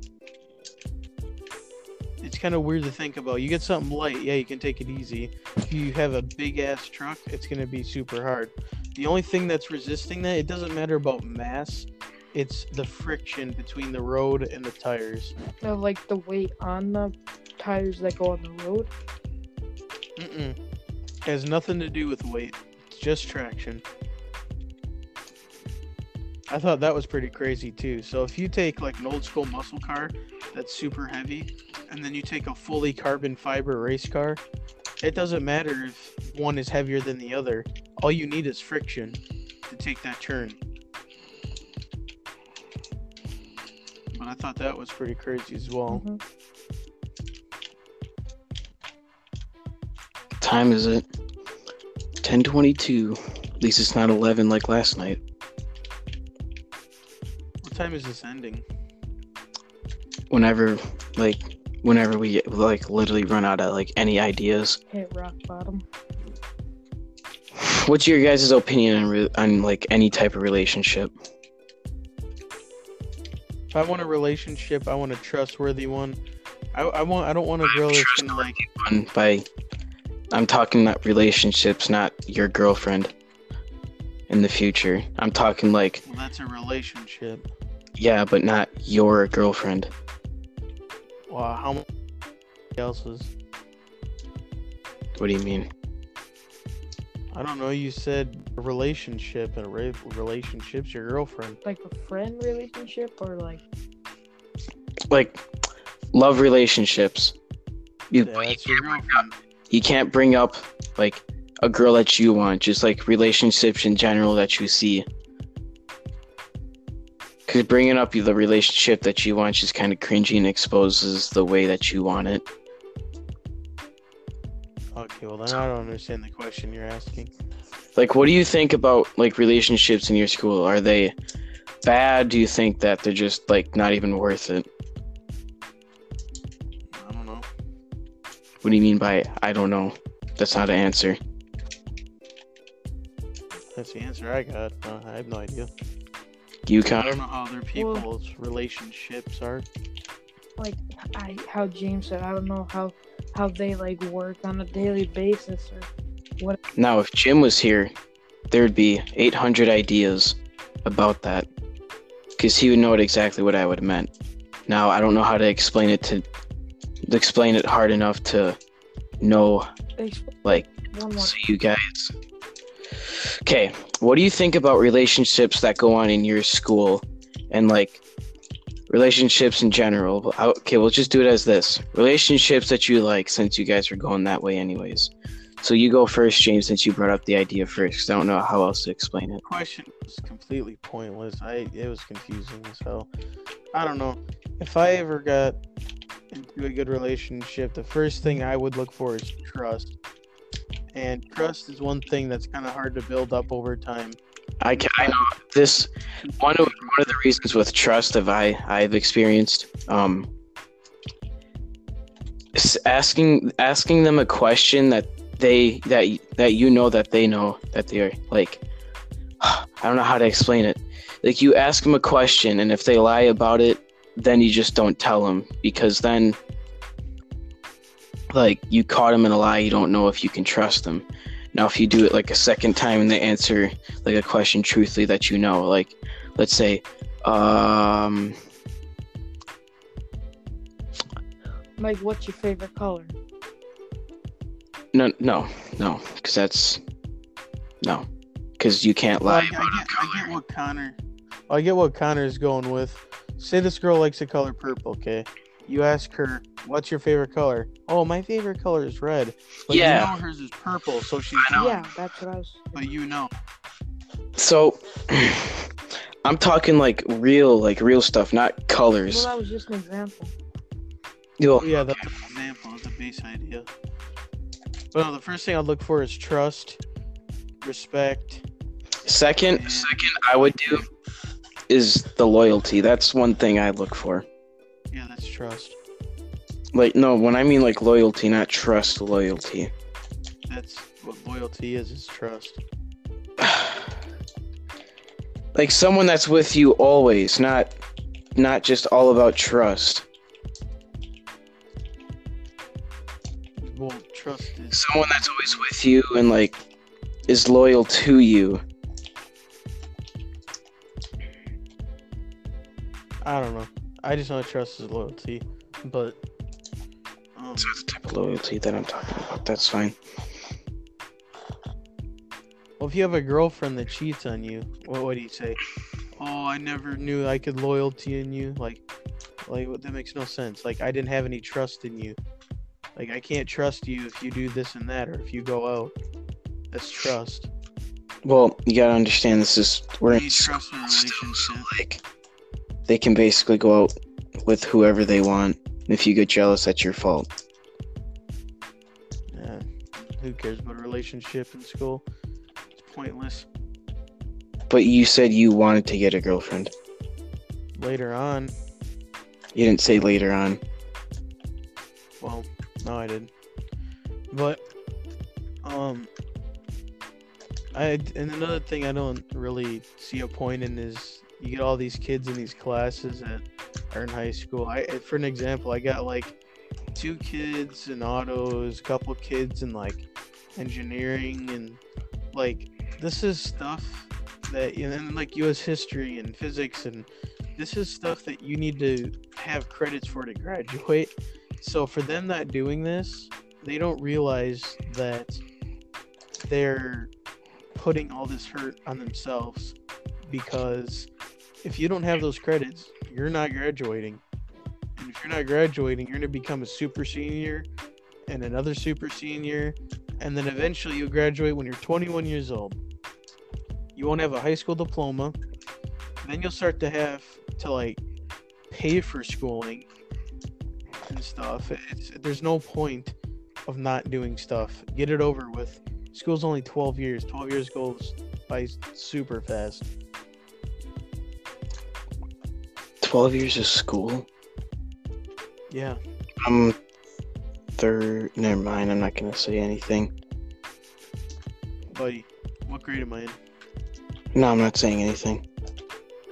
[SPEAKER 2] It's kind of weird to think about. You get something light, yeah, you can take it easy. If you have a big ass truck, it's going to be super hard. The only thing that's resisting that, it doesn't matter about mass, it's the friction between the road and the tires.
[SPEAKER 3] No, like the weight on the tires that go on the road.
[SPEAKER 2] Mm-mm. Has nothing to do with weight. It's just traction. I thought that was pretty crazy too. So if you take like an old school muscle car that's super heavy, and then you take a fully carbon fiber race car, it doesn't matter if one is heavier than the other. All you need is friction to take that turn. But I thought that was pretty crazy as well.
[SPEAKER 3] Mhm.
[SPEAKER 1] Time is it? 10:22. At least it's not 11 like last night.
[SPEAKER 2] What time is this ending?
[SPEAKER 1] Whenever, like, whenever we like literally run out of like any ideas.
[SPEAKER 3] Hit rock bottom.
[SPEAKER 1] What's your guys' opinion on, re- on like any type of relationship?
[SPEAKER 2] If I want a relationship, I want a trustworthy one. I, I want. I don't want a girl that's gonna like.
[SPEAKER 1] On by, I'm talking not relationships, not your girlfriend. In the future, I'm talking like
[SPEAKER 2] Well, that's a relationship.
[SPEAKER 1] yeah, but not your girlfriend.
[SPEAKER 2] Wow, how much else's?
[SPEAKER 1] What do you mean?
[SPEAKER 2] I don't know. You said a relationship, and a re- relationship's your girlfriend.
[SPEAKER 3] Like a friend relationship or like
[SPEAKER 1] Like love relationships. You
[SPEAKER 2] Yeah, that's your girlfriend.
[SPEAKER 1] you can't bring up like a girl that you want, just like relationships in general that you see. Because bringing up the relationship that you want just kind of cringy and exposes the way that you want it.
[SPEAKER 2] Okay, well then I don't understand the question you're asking.
[SPEAKER 1] Like, what do you think about like relationships in your school? Are they bad? Do you think that they're just like not even worth it?
[SPEAKER 2] I don't know.
[SPEAKER 1] What do you mean by I don't know? That's not an answer.
[SPEAKER 2] That's the answer I got. Uh, I have no idea.
[SPEAKER 1] You
[SPEAKER 2] I
[SPEAKER 1] kind
[SPEAKER 2] don't know how other people's relationships are.
[SPEAKER 3] Like I, how James said, I don't know how how they like work on a daily basis or what.
[SPEAKER 1] now if Jim was here, there'd be 800 ideas about that, because he would know it exactly what I would have meant. Now I don't know how to explain it to explain it hard enough to know like
[SPEAKER 3] one.
[SPEAKER 1] So you guys. Okay, what do you think about relationships that go on in your school and like relationships in general? Uh, okay, we'll just do it as this. Relationships that you like since you guys are going that way anyways. So you go first, James, since you brought up the idea first. I don't know how else to explain it.
[SPEAKER 2] question was completely pointless. I it was confusing as hell. I don't know. If I ever got into a good relationship, the first thing I would look for is trust. And trust is one thing that's kind of hard to build up over time.
[SPEAKER 1] I, I know this one of one of the reasons with trust that I I've experienced um asking asking them a question that they that that you know that they know that they're like I don't know how to explain it. Like you ask them a question and if they lie about it, then you just don't tell them because then like you caught them in a lie, you don't know if you can trust them. Now if you do it like a second time and they answer like a question truthfully that you know like let's say um
[SPEAKER 3] Like, what's your favorite color?
[SPEAKER 1] no no no because that's no because you can't
[SPEAKER 2] Well, I,
[SPEAKER 1] lie
[SPEAKER 2] I,
[SPEAKER 1] about a
[SPEAKER 2] get, I get what Connor. I get what Connor's going with. Say this girl likes the color purple. Okay, you ask her, "What's your favorite color?" Oh, my favorite color is red. But
[SPEAKER 1] Yeah.
[SPEAKER 2] you know hers is purple, so she's.
[SPEAKER 1] I.
[SPEAKER 3] Yeah, that's what I was.
[SPEAKER 2] But you know.
[SPEAKER 1] so i'm talking like real like real stuff not colors
[SPEAKER 3] Well, that was just an example.
[SPEAKER 1] Yo,
[SPEAKER 2] yeah, that's an example. It's a base idea. But no, the first thing I'd look for is trust, respect.
[SPEAKER 1] second second i would do is the loyalty that's one thing i look for
[SPEAKER 2] Yeah, that's trust.
[SPEAKER 1] like no when i mean like loyalty not trust loyalty
[SPEAKER 2] That's what loyalty is. Is trust.
[SPEAKER 1] like someone that's with you always not not just all about trust
[SPEAKER 2] Well, trust is.
[SPEAKER 1] someone that's always with you and like is loyal to you
[SPEAKER 2] I don't know. I just know trust his loyalty, but. Um,
[SPEAKER 1] that's not the type of loyalty that i'm talking about that's fine
[SPEAKER 2] well, if you have a girlfriend that cheats on you, what would you say? Oh, I never knew I could loyalty in you. Like, like that makes no sense. Like, I didn't have any trust in you. Like, I can't trust you if you do this and that, or if you go out. That's trust.
[SPEAKER 1] well you gotta understand this is we're in
[SPEAKER 2] trust in a
[SPEAKER 1] still, so
[SPEAKER 2] relationship.
[SPEAKER 1] like they can basically go out with whoever they want if you get jealous that's your fault
[SPEAKER 2] Yeah. Who cares about a relationship in school? It's pointless.
[SPEAKER 1] but you said you wanted to get a girlfriend
[SPEAKER 2] Later on,
[SPEAKER 1] you didn't say later on
[SPEAKER 2] well, no, I did. But, um, I and another thing I don't really see a point in is you get all these kids in these classes that are in high school. I, eh, for an example, I got like two kids in autos, a couple kids in like engineering, and like this is stuff that and like U.S. history and physics, and this is stuff that you need to have credits for to graduate. So for them not doing this, they don't realize that they're putting all this hurt on themselves because if you don't have those credits, you're not graduating. And if you're not graduating, you're going to become a super senior and another super senior, and then eventually you'll graduate when you're 21 years old. You won't have a high school diploma. then you'll start to have to like pay for schooling and stuff. It's there's no point of not doing stuff. Get it over with. School's only 12 years. 12 years goes by super fast.
[SPEAKER 1] 12 years of school?
[SPEAKER 2] Yeah.
[SPEAKER 1] I'm third. Never mind. I'm not going to say anything.
[SPEAKER 2] Buddy, what grade am I in?
[SPEAKER 1] No, I'm not saying anything.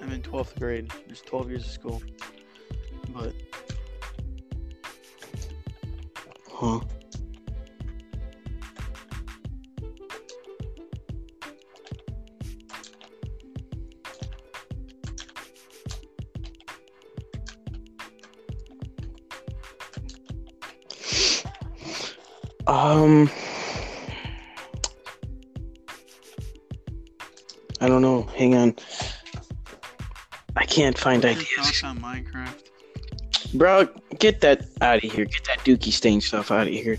[SPEAKER 2] I'm in 12th grade. There's 12 years of school. But
[SPEAKER 1] Huh. Um, I don't know. Hang on. I can't find
[SPEAKER 2] what's your
[SPEAKER 1] ideas.
[SPEAKER 2] thoughts on Minecraft?
[SPEAKER 1] Bro, get that out of here. Get that Dookie Stain stuff out of here.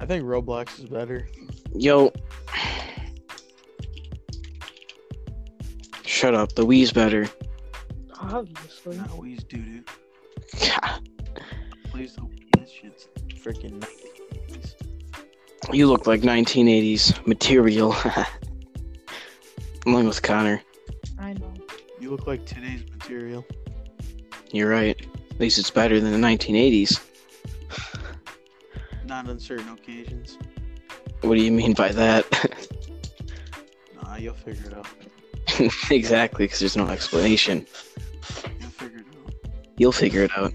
[SPEAKER 2] I think Roblox is better.
[SPEAKER 1] Yo. Shut up. The Wii's better.
[SPEAKER 3] Obviously.
[SPEAKER 2] Not Wii's doo doo. Please don't. This shit's freaking 1980s.
[SPEAKER 1] You look like 1980s material. Along with Connor.
[SPEAKER 3] I know.
[SPEAKER 2] You look like today's material.
[SPEAKER 1] You're right. At least it's better than the 1980s.
[SPEAKER 2] Not on certain occasions.
[SPEAKER 1] What do you mean by that?
[SPEAKER 2] Nah, you'll figure it out.
[SPEAKER 1] exactly, because there's no explanation.
[SPEAKER 2] You'll figure it out.
[SPEAKER 1] You'll figure it out.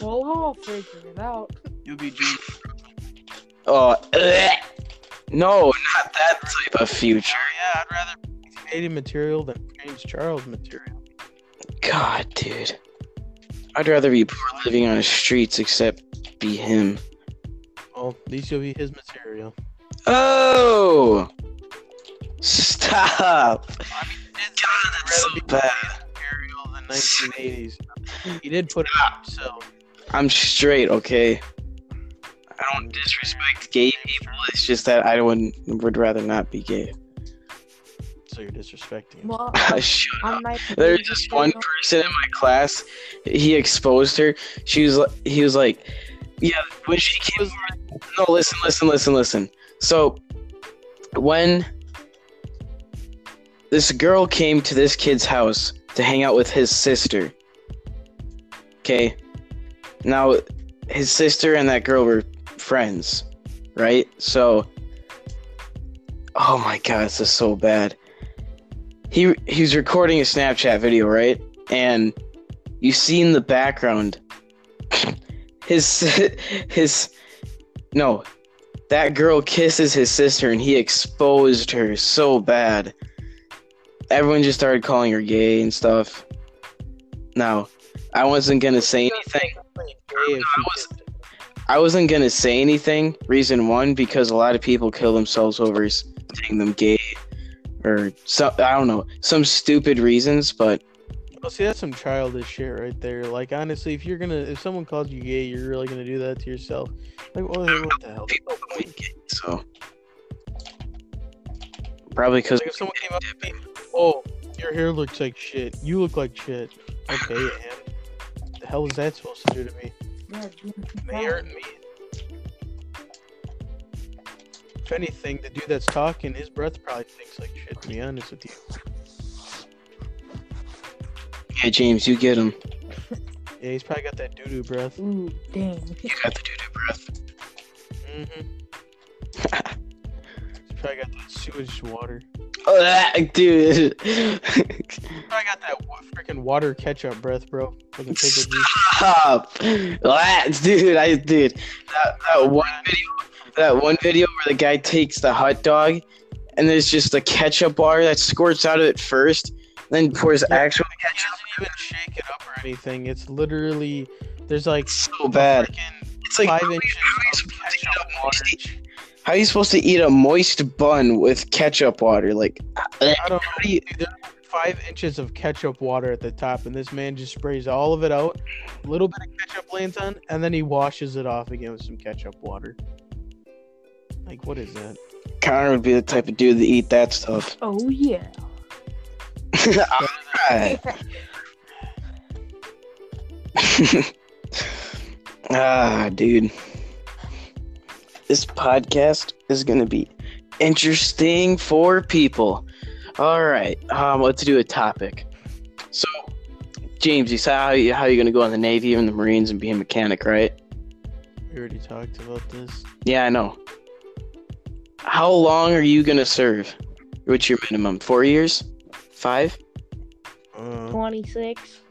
[SPEAKER 3] Well, I'll figure it out.
[SPEAKER 2] You'll be.
[SPEAKER 1] Oh, ugh. no, not that type of future.
[SPEAKER 2] Yeah, I'd rather be 1980 material than James Charles material.
[SPEAKER 1] God, dude. I'd rather be poor living on the streets except be him.
[SPEAKER 2] Well, at least you'll be his material.
[SPEAKER 1] Oh! Stop!
[SPEAKER 2] I'd
[SPEAKER 1] that's so bad.
[SPEAKER 2] material than 1980s. He did put it up himself.
[SPEAKER 1] I'm straight, okay? I don't disrespect gay people. It's just that I would would rather not be gay.
[SPEAKER 2] So you're disrespecting.
[SPEAKER 3] Well,
[SPEAKER 1] Shut up.
[SPEAKER 3] I'm not.
[SPEAKER 1] There's just one person in my class. He exposed her. She was. He was like, "Yeah." When she came. No, listen, listen, listen, listen. So, when this girl came to this kid's house to hang out with his sister. Okay. Now, his sister and that girl were friends, right? So, oh my god, this is so bad. He he's recording a Snapchat video, right? And you see in the background his his no, that girl kisses his sister and he exposed her so bad. Everyone just started calling her gay and stuff. Now, I wasn't gonna say anything. I was- I wasn't gonna say anything. Reason one, because a lot of people kill themselves over saying them gay, or so I don't know, some stupid reasons. But
[SPEAKER 2] Well, see, that's some childish shit right there. Like, honestly, if you're gonna, if someone calls you gay, you're really gonna do that to yourself. Like, what, what the hell?
[SPEAKER 1] people gay, so probably because
[SPEAKER 2] Like, if someone came up to me, oh, your hair looks like shit. You look like shit. Okay, and the hell is that supposed to do to me?
[SPEAKER 3] Yeah,
[SPEAKER 2] They hurt me. If anything, the dude that's talking, his breath probably stinks like shit. To be honest with you.
[SPEAKER 1] yeah, James, you get him.
[SPEAKER 2] Yeah, he's probably got that doo doo breath.
[SPEAKER 3] Ooh, dang.
[SPEAKER 1] You got the doo doo breath.
[SPEAKER 2] Mm-hmm. he's probably got that sewage water.
[SPEAKER 1] Oh, dude.
[SPEAKER 2] I got that freaking water ketchup breath, bro. Fucking take a juice.
[SPEAKER 1] Stop, That- dude. I did that, that one video. That one video where the guy takes the hot dog, and there's just the ketchup bar that squirts out of it first, then pours
[SPEAKER 2] Yeah.
[SPEAKER 1] actual
[SPEAKER 2] He
[SPEAKER 1] ketchup.
[SPEAKER 2] doesn't even shake it up or anything. It's literally there's like
[SPEAKER 1] It's so bad. It's like
[SPEAKER 2] five inches
[SPEAKER 1] how are you
[SPEAKER 2] of
[SPEAKER 1] supposed to eat
[SPEAKER 2] ketchup water.
[SPEAKER 1] Moist- How are you supposed to eat a moist bun with ketchup water? Like,
[SPEAKER 2] I don't know.
[SPEAKER 1] how do you?
[SPEAKER 2] Dude, there's five inches of ketchup water at the top, and this man just sprays all of it out. A little bit of ketchup lands on, and then he washes it off again with some ketchup water. Like, what is that?
[SPEAKER 1] Connor would be the type of dude to eat that stuff.
[SPEAKER 3] Oh yeah.
[SPEAKER 1] Alright. ah, dude. This podcast is gonna be interesting for people. All right, um, let's do a topic. So, James, you said how you how you're gonna go in the Navy and the Marines and be a mechanic, right?
[SPEAKER 2] We already talked about this.
[SPEAKER 1] Yeah, I know. How long are you gonna serve? What's your minimum? Four years? Five?
[SPEAKER 2] Uh,
[SPEAKER 3] 26.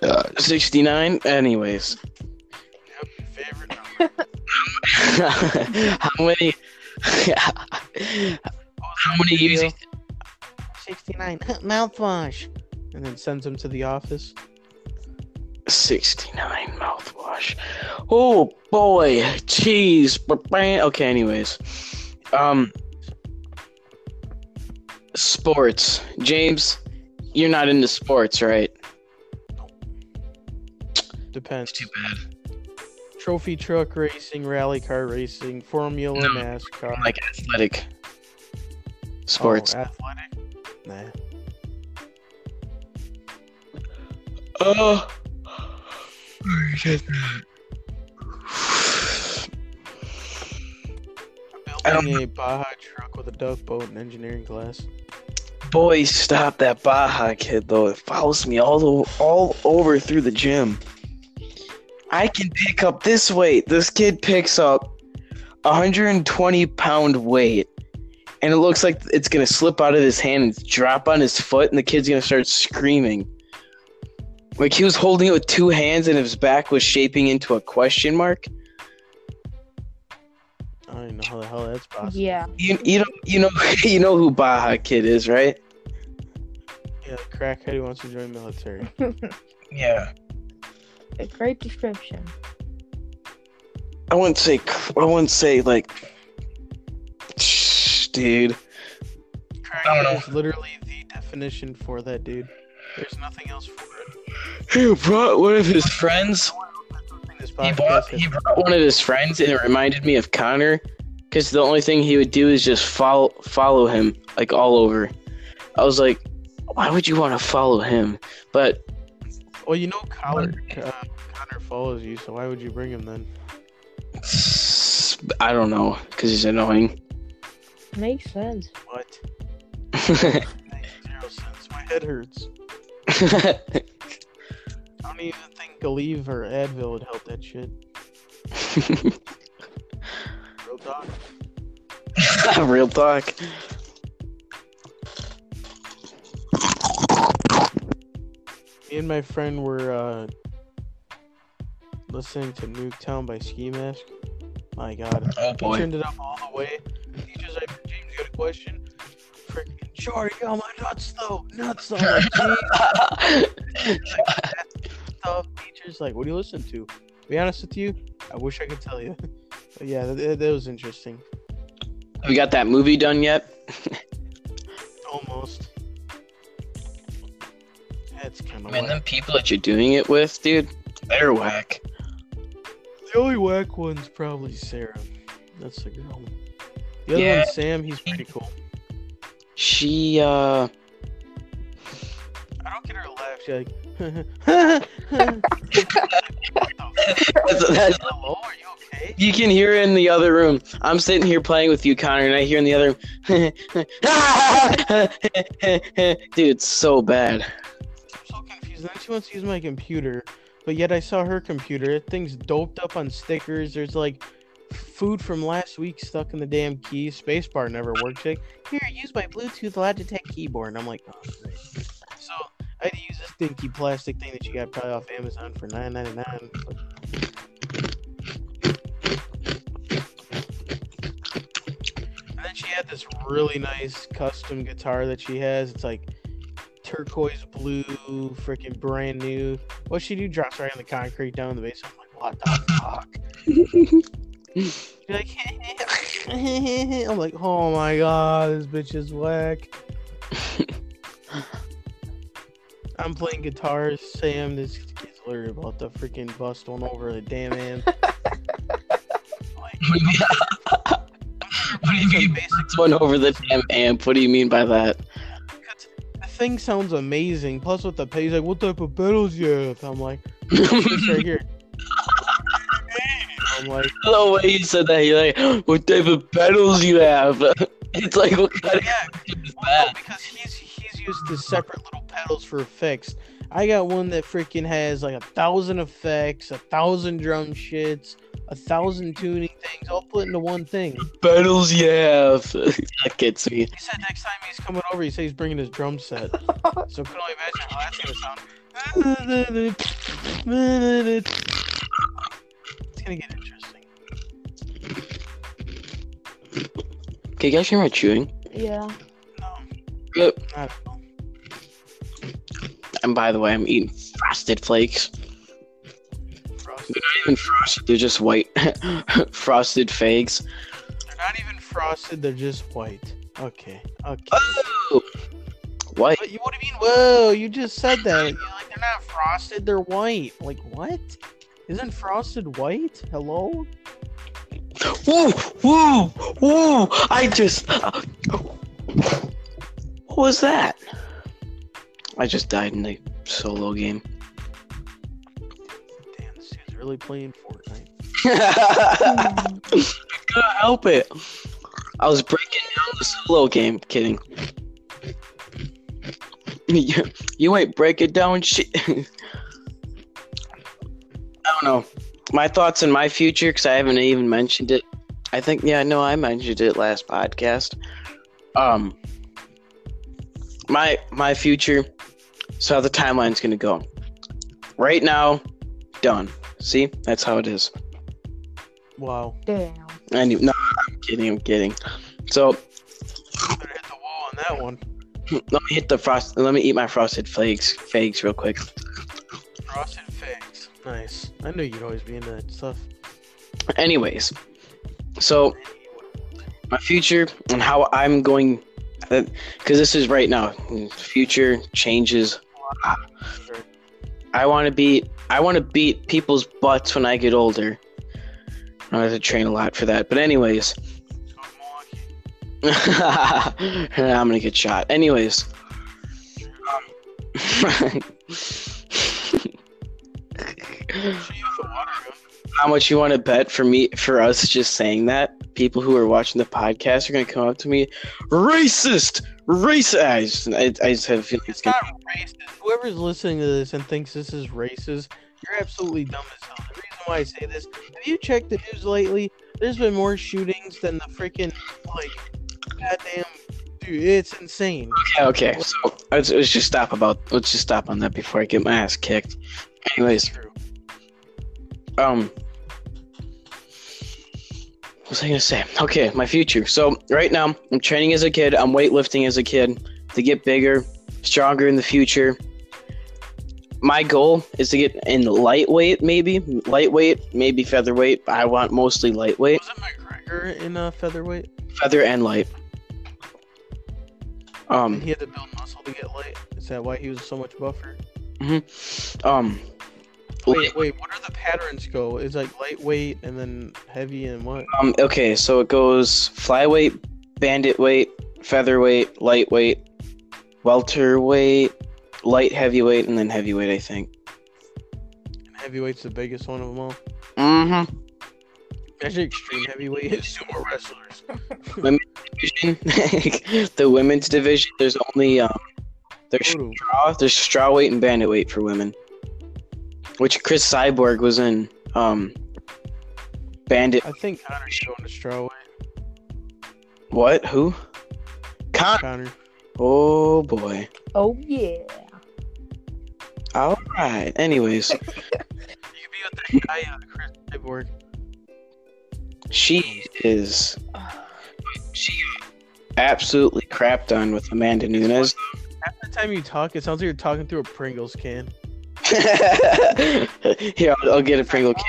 [SPEAKER 1] Uh, 69? Anyways.
[SPEAKER 2] yep, favorite number.
[SPEAKER 1] how many? How many years
[SPEAKER 2] 69 mouthwash. And then sends him to the office.
[SPEAKER 1] 69 mouthwash. Oh boy. Jeez okay anyways. Um sports. James you're not into sports right?
[SPEAKER 2] Depends.
[SPEAKER 1] too bad
[SPEAKER 2] Trophy truck racing, rally car racing, Formula
[SPEAKER 1] No,
[SPEAKER 2] NASCAR.
[SPEAKER 1] like athletic sports
[SPEAKER 2] Oh, athletic? Nah.
[SPEAKER 1] oh I don't
[SPEAKER 2] Building a Baja truck with a duck boat and engineering class.
[SPEAKER 1] Boy, stop that Baja kid though. It follows me all o- all over through the gym. I can pick up this weight. This kid picks up 120 pound weight, and it looks like it's gonna slip out of his hand and drop on his foot, and the kid's gonna start screaming. Like he was holding it with two hands, and his back was shaping into a question mark.
[SPEAKER 2] I don't even know how the hell that's possible.
[SPEAKER 3] Yeah.
[SPEAKER 1] You you know you know you know who Baja Kid is, right?
[SPEAKER 2] Yeah, the crackhead who wants to join military.
[SPEAKER 1] Yeah.
[SPEAKER 3] A great description.
[SPEAKER 1] I wouldn't say. I wouldn't say like, dude. don't know.
[SPEAKER 2] Is literally the definition for that dude. There's nothing else for it.
[SPEAKER 1] He brought one of his friends. He brought, he brought one of his friends, and it reminded me of Connor, because the only thing he would do is just follow follow him like all over. I was like, why would you want to follow him? But
[SPEAKER 2] well, you know, Connor, uh, Connor follows you, so why would you bring him then?
[SPEAKER 1] I don't know, because he's annoying.
[SPEAKER 3] Makes sense.
[SPEAKER 2] What? Makes zero sense. My head hurts. I don't even think Aleve or Advil would help that shit. Real talk.
[SPEAKER 1] Real talk.
[SPEAKER 2] Me and my friend were uh, listening to Nuketown by Ski Mask. My god.
[SPEAKER 1] Oh
[SPEAKER 2] He
[SPEAKER 1] boy.
[SPEAKER 2] turned it up all the way. Teacher's like, James, you got a question? Freaking, you got my nuts though. Nuts though. I'm like, "Jeez." Stuff. Teacher's like, what do you listen to? To be honest with you, I wish I could tell you. But yeah, that, that was interesting.
[SPEAKER 1] we got that movie done yet? Man, them people that you're doing it with, dude, they're whack.
[SPEAKER 2] The only whack one's probably Sarah. That's the girl. The other
[SPEAKER 1] Yeah.
[SPEAKER 2] one's Sam. He's pretty cool.
[SPEAKER 1] She, uh,
[SPEAKER 2] I don't get her to laugh. She's like, Hello,
[SPEAKER 1] that's, that's,
[SPEAKER 2] are you okay?
[SPEAKER 1] you can hear it in the other room. I'm sitting here playing with you, Connor, and I hear in the other room, dude, it's so bad.
[SPEAKER 2] Then she wants to use my computer, but yet I saw her computer. Thing's doped up on stickers. There's like food from last week stuck in the damn key. Spacebar never worked. Like, here, use my Bluetooth Logitech keyboard. And I'm like, oh, great. So I had to use this dinky plastic thing that you got probably off Amazon for nine ninety nine. And then she had this really nice custom guitar that she has. It's like turquoise blue, freaking brand new. What she do? Drops right on the concrete down in the basement. I'm like, what the fuck? She's like, I'm like, oh my god, this bitch is whack. I'm playing guitar. Sam, this kid's worried about the freaking bust one over the damn amp.
[SPEAKER 1] What do you mean?
[SPEAKER 2] basic
[SPEAKER 1] One over the damn amp. What do you mean by that?
[SPEAKER 2] Thing sounds amazing. Plus, with the pay, he's like, "What type of pedals you have?" I'm like, "This right here." I'm like,
[SPEAKER 1] the way you said that, you're like, what type of pedals you have? It's like, what kind of
[SPEAKER 2] yeah,
[SPEAKER 1] is
[SPEAKER 2] well, no, because he's he's used to separate little pedals for effects. I got one that freaking has like a thousand effects, a thousand drum shits, a thousand tuning things, all put into one thing.
[SPEAKER 1] pedals yeah. that gets me.
[SPEAKER 2] He said next time he's coming over, he said he's bringing his drum set. So can only imagine how that's gonna sound. It's gonna get interesting.
[SPEAKER 1] Okay, you guys hear my chewing?
[SPEAKER 3] Yeah.
[SPEAKER 2] No,
[SPEAKER 1] Yep.
[SPEAKER 2] not.
[SPEAKER 1] And by the way, I'm eating frosted flakes. They're not even frosted, they're just white frosted figs.
[SPEAKER 2] They're not even frosted. They're just white. Okay. Okay.
[SPEAKER 1] Oh! White.
[SPEAKER 2] What, you, what do you mean? Whoa! You just said that. You're like they're not frosted. They're white. Like what? Isn't frosted white? Hello?
[SPEAKER 1] Woo! Woo! Woo! I just. what was that? I just died in the solo game.
[SPEAKER 2] Really playing Fortnite.
[SPEAKER 1] I couldn't help it. I was breaking down the solo game. Kidding. You, you ain't breaking down shit. I don't know. My thoughts in my future, because I haven't even mentioned it. I think, yeah, no, I mentioned it last podcast. Um, my my future. So how the timeline's gonna go. Right now, done. See, that's how it is.
[SPEAKER 2] Wow.
[SPEAKER 3] Damn.
[SPEAKER 1] I knew. No, I'm kidding. I'm kidding. So
[SPEAKER 2] Better hit the wall on that one.
[SPEAKER 1] let me hit the frost. Let me eat my frosted flakes, figs real quick.
[SPEAKER 2] Frosted figs. Nice. I knew you'd always be into that stuff.
[SPEAKER 1] Anyways, so my future and how I'm going, uh, because this is right now. Future changes. I want to beat. I want to beat people's butts when I get older. I have to train a lot for that. But anyways, I'm gonna get shot. Anyways. How much you want to bet for me for us just saying that? People who are watching the podcast are gonna come up to me, racist, racist. I just, I, I just have a feeling it's
[SPEAKER 2] It's not racist. Whoever's listening to this and thinks this is racist, you're absolutely dumb as hell. The reason why I say this, have you checked the news lately? There's been more shootings than the freaking like goddamn dude. It's insane.
[SPEAKER 1] Okay, okay. So let's, let's just stop about. Let's just stop on that before I get my ass kicked. Anyways, um, what was I gonna say? Okay, my future. So right now, I'm training as a kid. I'm weightlifting as a kid to get bigger, stronger in the future. My goal is to get in lightweight, maybe lightweight, maybe featherweight. I want mostly lightweight,
[SPEAKER 2] Was it McGregor in uh, featherweight?
[SPEAKER 1] feather and light.
[SPEAKER 2] And
[SPEAKER 1] Um,
[SPEAKER 2] he had to build muscle to get light. Is that why he was so much buffer? Mhm.
[SPEAKER 1] Um,
[SPEAKER 2] Wait, wait. What are the patterns go? Is like lightweight and then heavy and what?
[SPEAKER 1] Um. Okay. So it goes flyweight, bandit weight, featherweight, lightweight, welterweight, light heavyweight, and then heavyweight. I think.
[SPEAKER 2] And heavyweight's the biggest one of them all.
[SPEAKER 1] Mm-hmm.
[SPEAKER 2] Actually, extreme heavyweight is sumo wrestlers.
[SPEAKER 1] Division, the women's division. There's only um. There's
[SPEAKER 2] Total.
[SPEAKER 1] straw. There's straw weight and bandit weight for women. Which Cris Cyborg was in. Um. Bandit.
[SPEAKER 2] I think Connor's going to strawweight.
[SPEAKER 1] What? Who? Con.
[SPEAKER 2] Connor.
[SPEAKER 1] Oh boy.
[SPEAKER 3] Oh yeah.
[SPEAKER 1] All right. Anyways.
[SPEAKER 2] You be with that guy, uh, Cris Cyborg.
[SPEAKER 1] She is. She absolutely crapped on with Amanda Nunes.
[SPEAKER 2] Half the time you talk, it sounds like you're talking through a Pringles can.
[SPEAKER 1] Here, I'll, I'll get a Pringle can.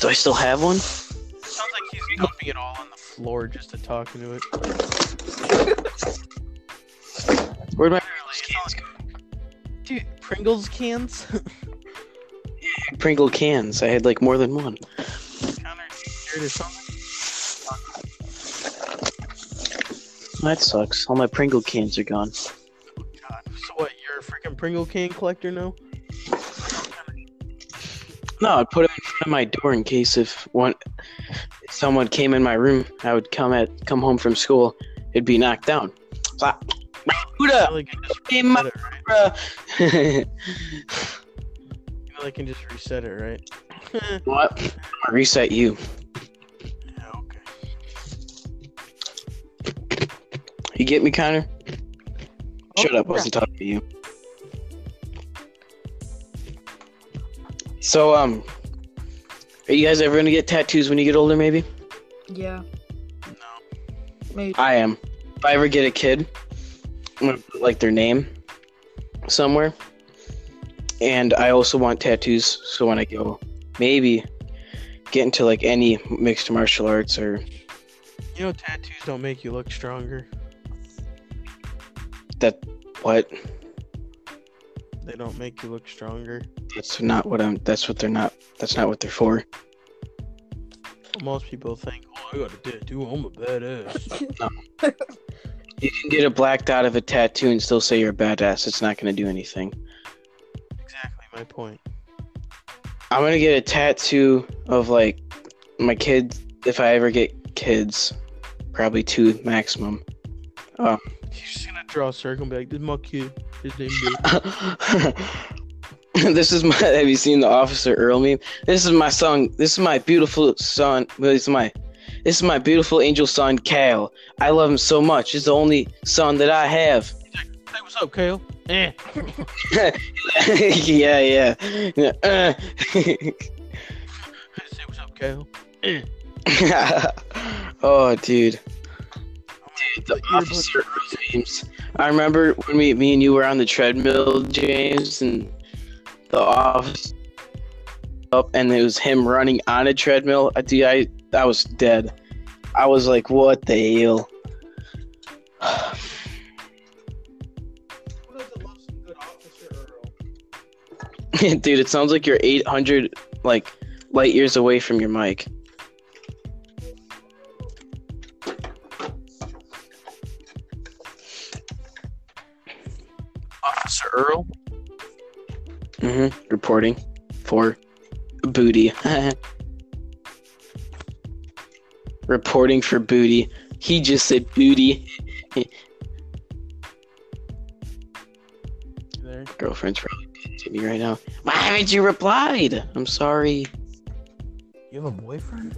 [SPEAKER 1] Do I still have one?
[SPEAKER 2] Sounds like he's dumping it all on the floor just to talk into it.
[SPEAKER 1] Where'd my
[SPEAKER 2] Dude, Pringles cans?
[SPEAKER 1] Pringle cans? I had like more than one. That sucks. All my Pringle cans are gone.
[SPEAKER 2] God. So what? You're a freaking Pringle can collector now?
[SPEAKER 1] No, I'd put it in front of my door in case if one if someone came in my room, I would come at come home from school, it'd be knocked down. Blah.
[SPEAKER 2] You
[SPEAKER 1] Buddha,
[SPEAKER 2] know they can just reset it, right? You know they can just reset it, right?
[SPEAKER 1] what? Gonna reset you. You get me, Connor? Shut
[SPEAKER 3] Oh,
[SPEAKER 1] up, I wasn't talking to you. So, um, are you guys ever gonna get tattoos when you get older? Maybe.
[SPEAKER 3] Yeah,
[SPEAKER 2] No.
[SPEAKER 3] maybe.
[SPEAKER 1] I am. If I ever get a kid, I'm gonna put like their name somewhere. And I also want tattoos, so when I go, maybe get into like any mixed martial arts or
[SPEAKER 2] You know tattoos don't make you look stronger.
[SPEAKER 1] That. What?
[SPEAKER 2] They don't make you look stronger.
[SPEAKER 1] That's not what I'm. That's what they're not. That's not what they're for.
[SPEAKER 2] Most people think, oh, I got a tattoo, I'm a badass. no.
[SPEAKER 1] You can get a black dot of a tattoo and still say you're a badass. It's not gonna do anything.
[SPEAKER 2] exactly my point.
[SPEAKER 1] I'm gonna get a tattoo of like my kids if I ever get kids, probably two maximum.
[SPEAKER 2] Um, You're just gonna draw a circle and be like, this is my kid. His name Bill.
[SPEAKER 1] this is my. Have you seen the Officer Earl meme? This is my son. This is my beautiful son. This is my. This is my beautiful angel son, Kale. I love him so much. He's the only son that I have.
[SPEAKER 2] Hey, what's up, Kale? Eh.
[SPEAKER 1] yeah, yeah. yeah. Uh.
[SPEAKER 2] Say what's up, Kale.
[SPEAKER 1] oh, dude. The Officer James. I remember when we, me and you were on the treadmill, James, and the office up, and it was him running on a treadmill. I, dude, I, I was dead. I was like, what the hell? Dude, it sounds like you're 800 like light years away from your mic.
[SPEAKER 2] Officer Earl?
[SPEAKER 1] Mm-hmm. Reporting for booty. Reporting for booty. He just said booty.
[SPEAKER 2] There.
[SPEAKER 1] Girlfriend's probably to me right now. Why haven't you replied? I'm sorry.
[SPEAKER 2] You have a boyfriend?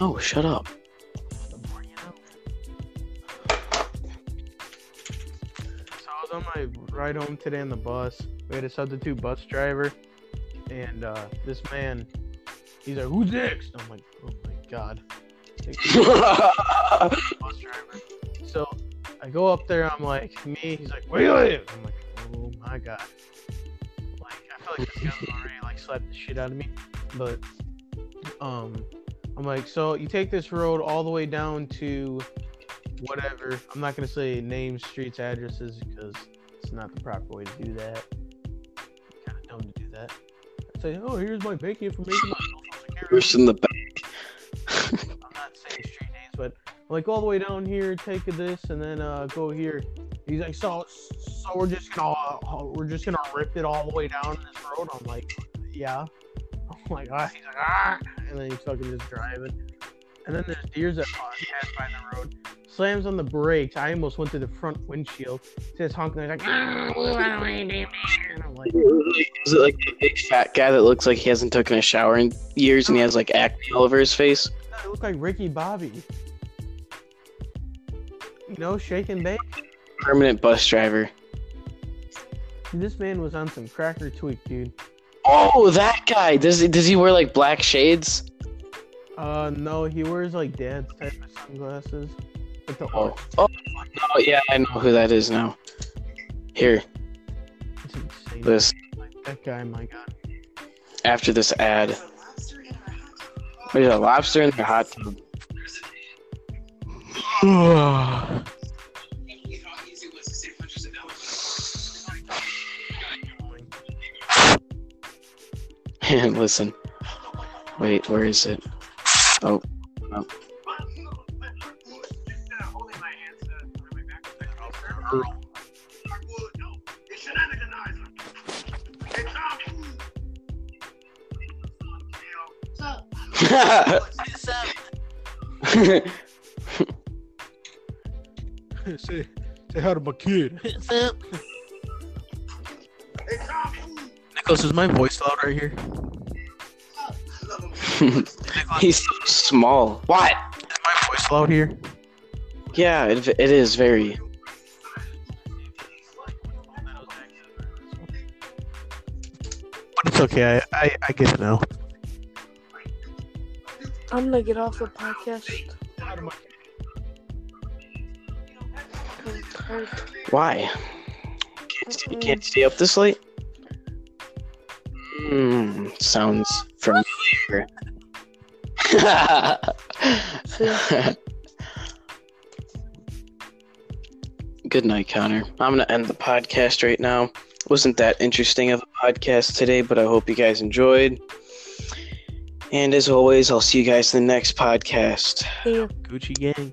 [SPEAKER 1] Oh, shut up.
[SPEAKER 2] Ride home today on the bus. We had a substitute bus driver, and uh, this man, he's like, "Who's next?" I'm like, "Oh my god." Bus driver. So I go up there. I'm like, "Me?" He's like, "Where you live?" I'm like, "Oh my god." Like I feel like this guy's already like slapped the shit out of me, but um. I'm like, so you take this road all the way down to whatever. I'm not gonna say names, streets, addresses because it's not the proper way to do that. Kind of dumb to do that. I say, oh, here's my bank information, my social security.
[SPEAKER 1] Worse in the back.
[SPEAKER 2] I'm not saying street names, but like all the way down here, take this, and then uh, go here. He's like, so, so we're just gonna, uh, we're just gonna rip it all the way down this road. I'm like, yeah. I'm like, ah. He's like, ah, and then he's fucking just driving. And then there's deers that pass by the road. Slams on the brakes. I almost went through the front windshield. Says honking. Like, ah, move out of the way, dude." and I'm like,
[SPEAKER 1] Is it like a big fat guy that looks like he hasn't taken a shower in years and he has like acne all over his face?
[SPEAKER 2] I look like Ricky Bobby. You know, shake and bake.
[SPEAKER 1] Permanent bus driver.
[SPEAKER 2] This man was on some cracker tweak, dude.
[SPEAKER 1] Oh, that guy. Does he, does he wear like black shades?
[SPEAKER 2] Uh, no, he wears like dad's type of sunglasses. With the
[SPEAKER 1] Oh, oh, oh yeah, I know who that is now. Here, this
[SPEAKER 2] that guy, my god.
[SPEAKER 1] after this ad. There's a lobster in the hot tub. And listen. Wait, where is it? Oh.
[SPEAKER 2] Earl. say, say hi to my kid. Nicholas, is my voice loud right here?
[SPEAKER 1] He's so small. What?
[SPEAKER 2] Is my voice loud here?
[SPEAKER 1] Yeah, it, it is very.
[SPEAKER 2] But it's okay. I, I, I get it now.
[SPEAKER 3] I'm gonna get off the podcast.
[SPEAKER 1] Why? Can't stay, can't stay up this late? Hmm, sounds familiar. Good night, Connor. I'm gonna end the podcast right now. Wasn't that interesting of a podcast today, but I hope you guys enjoyed. And as always, I'll see you guys in the next podcast.
[SPEAKER 3] See ya.
[SPEAKER 2] Gucci gang.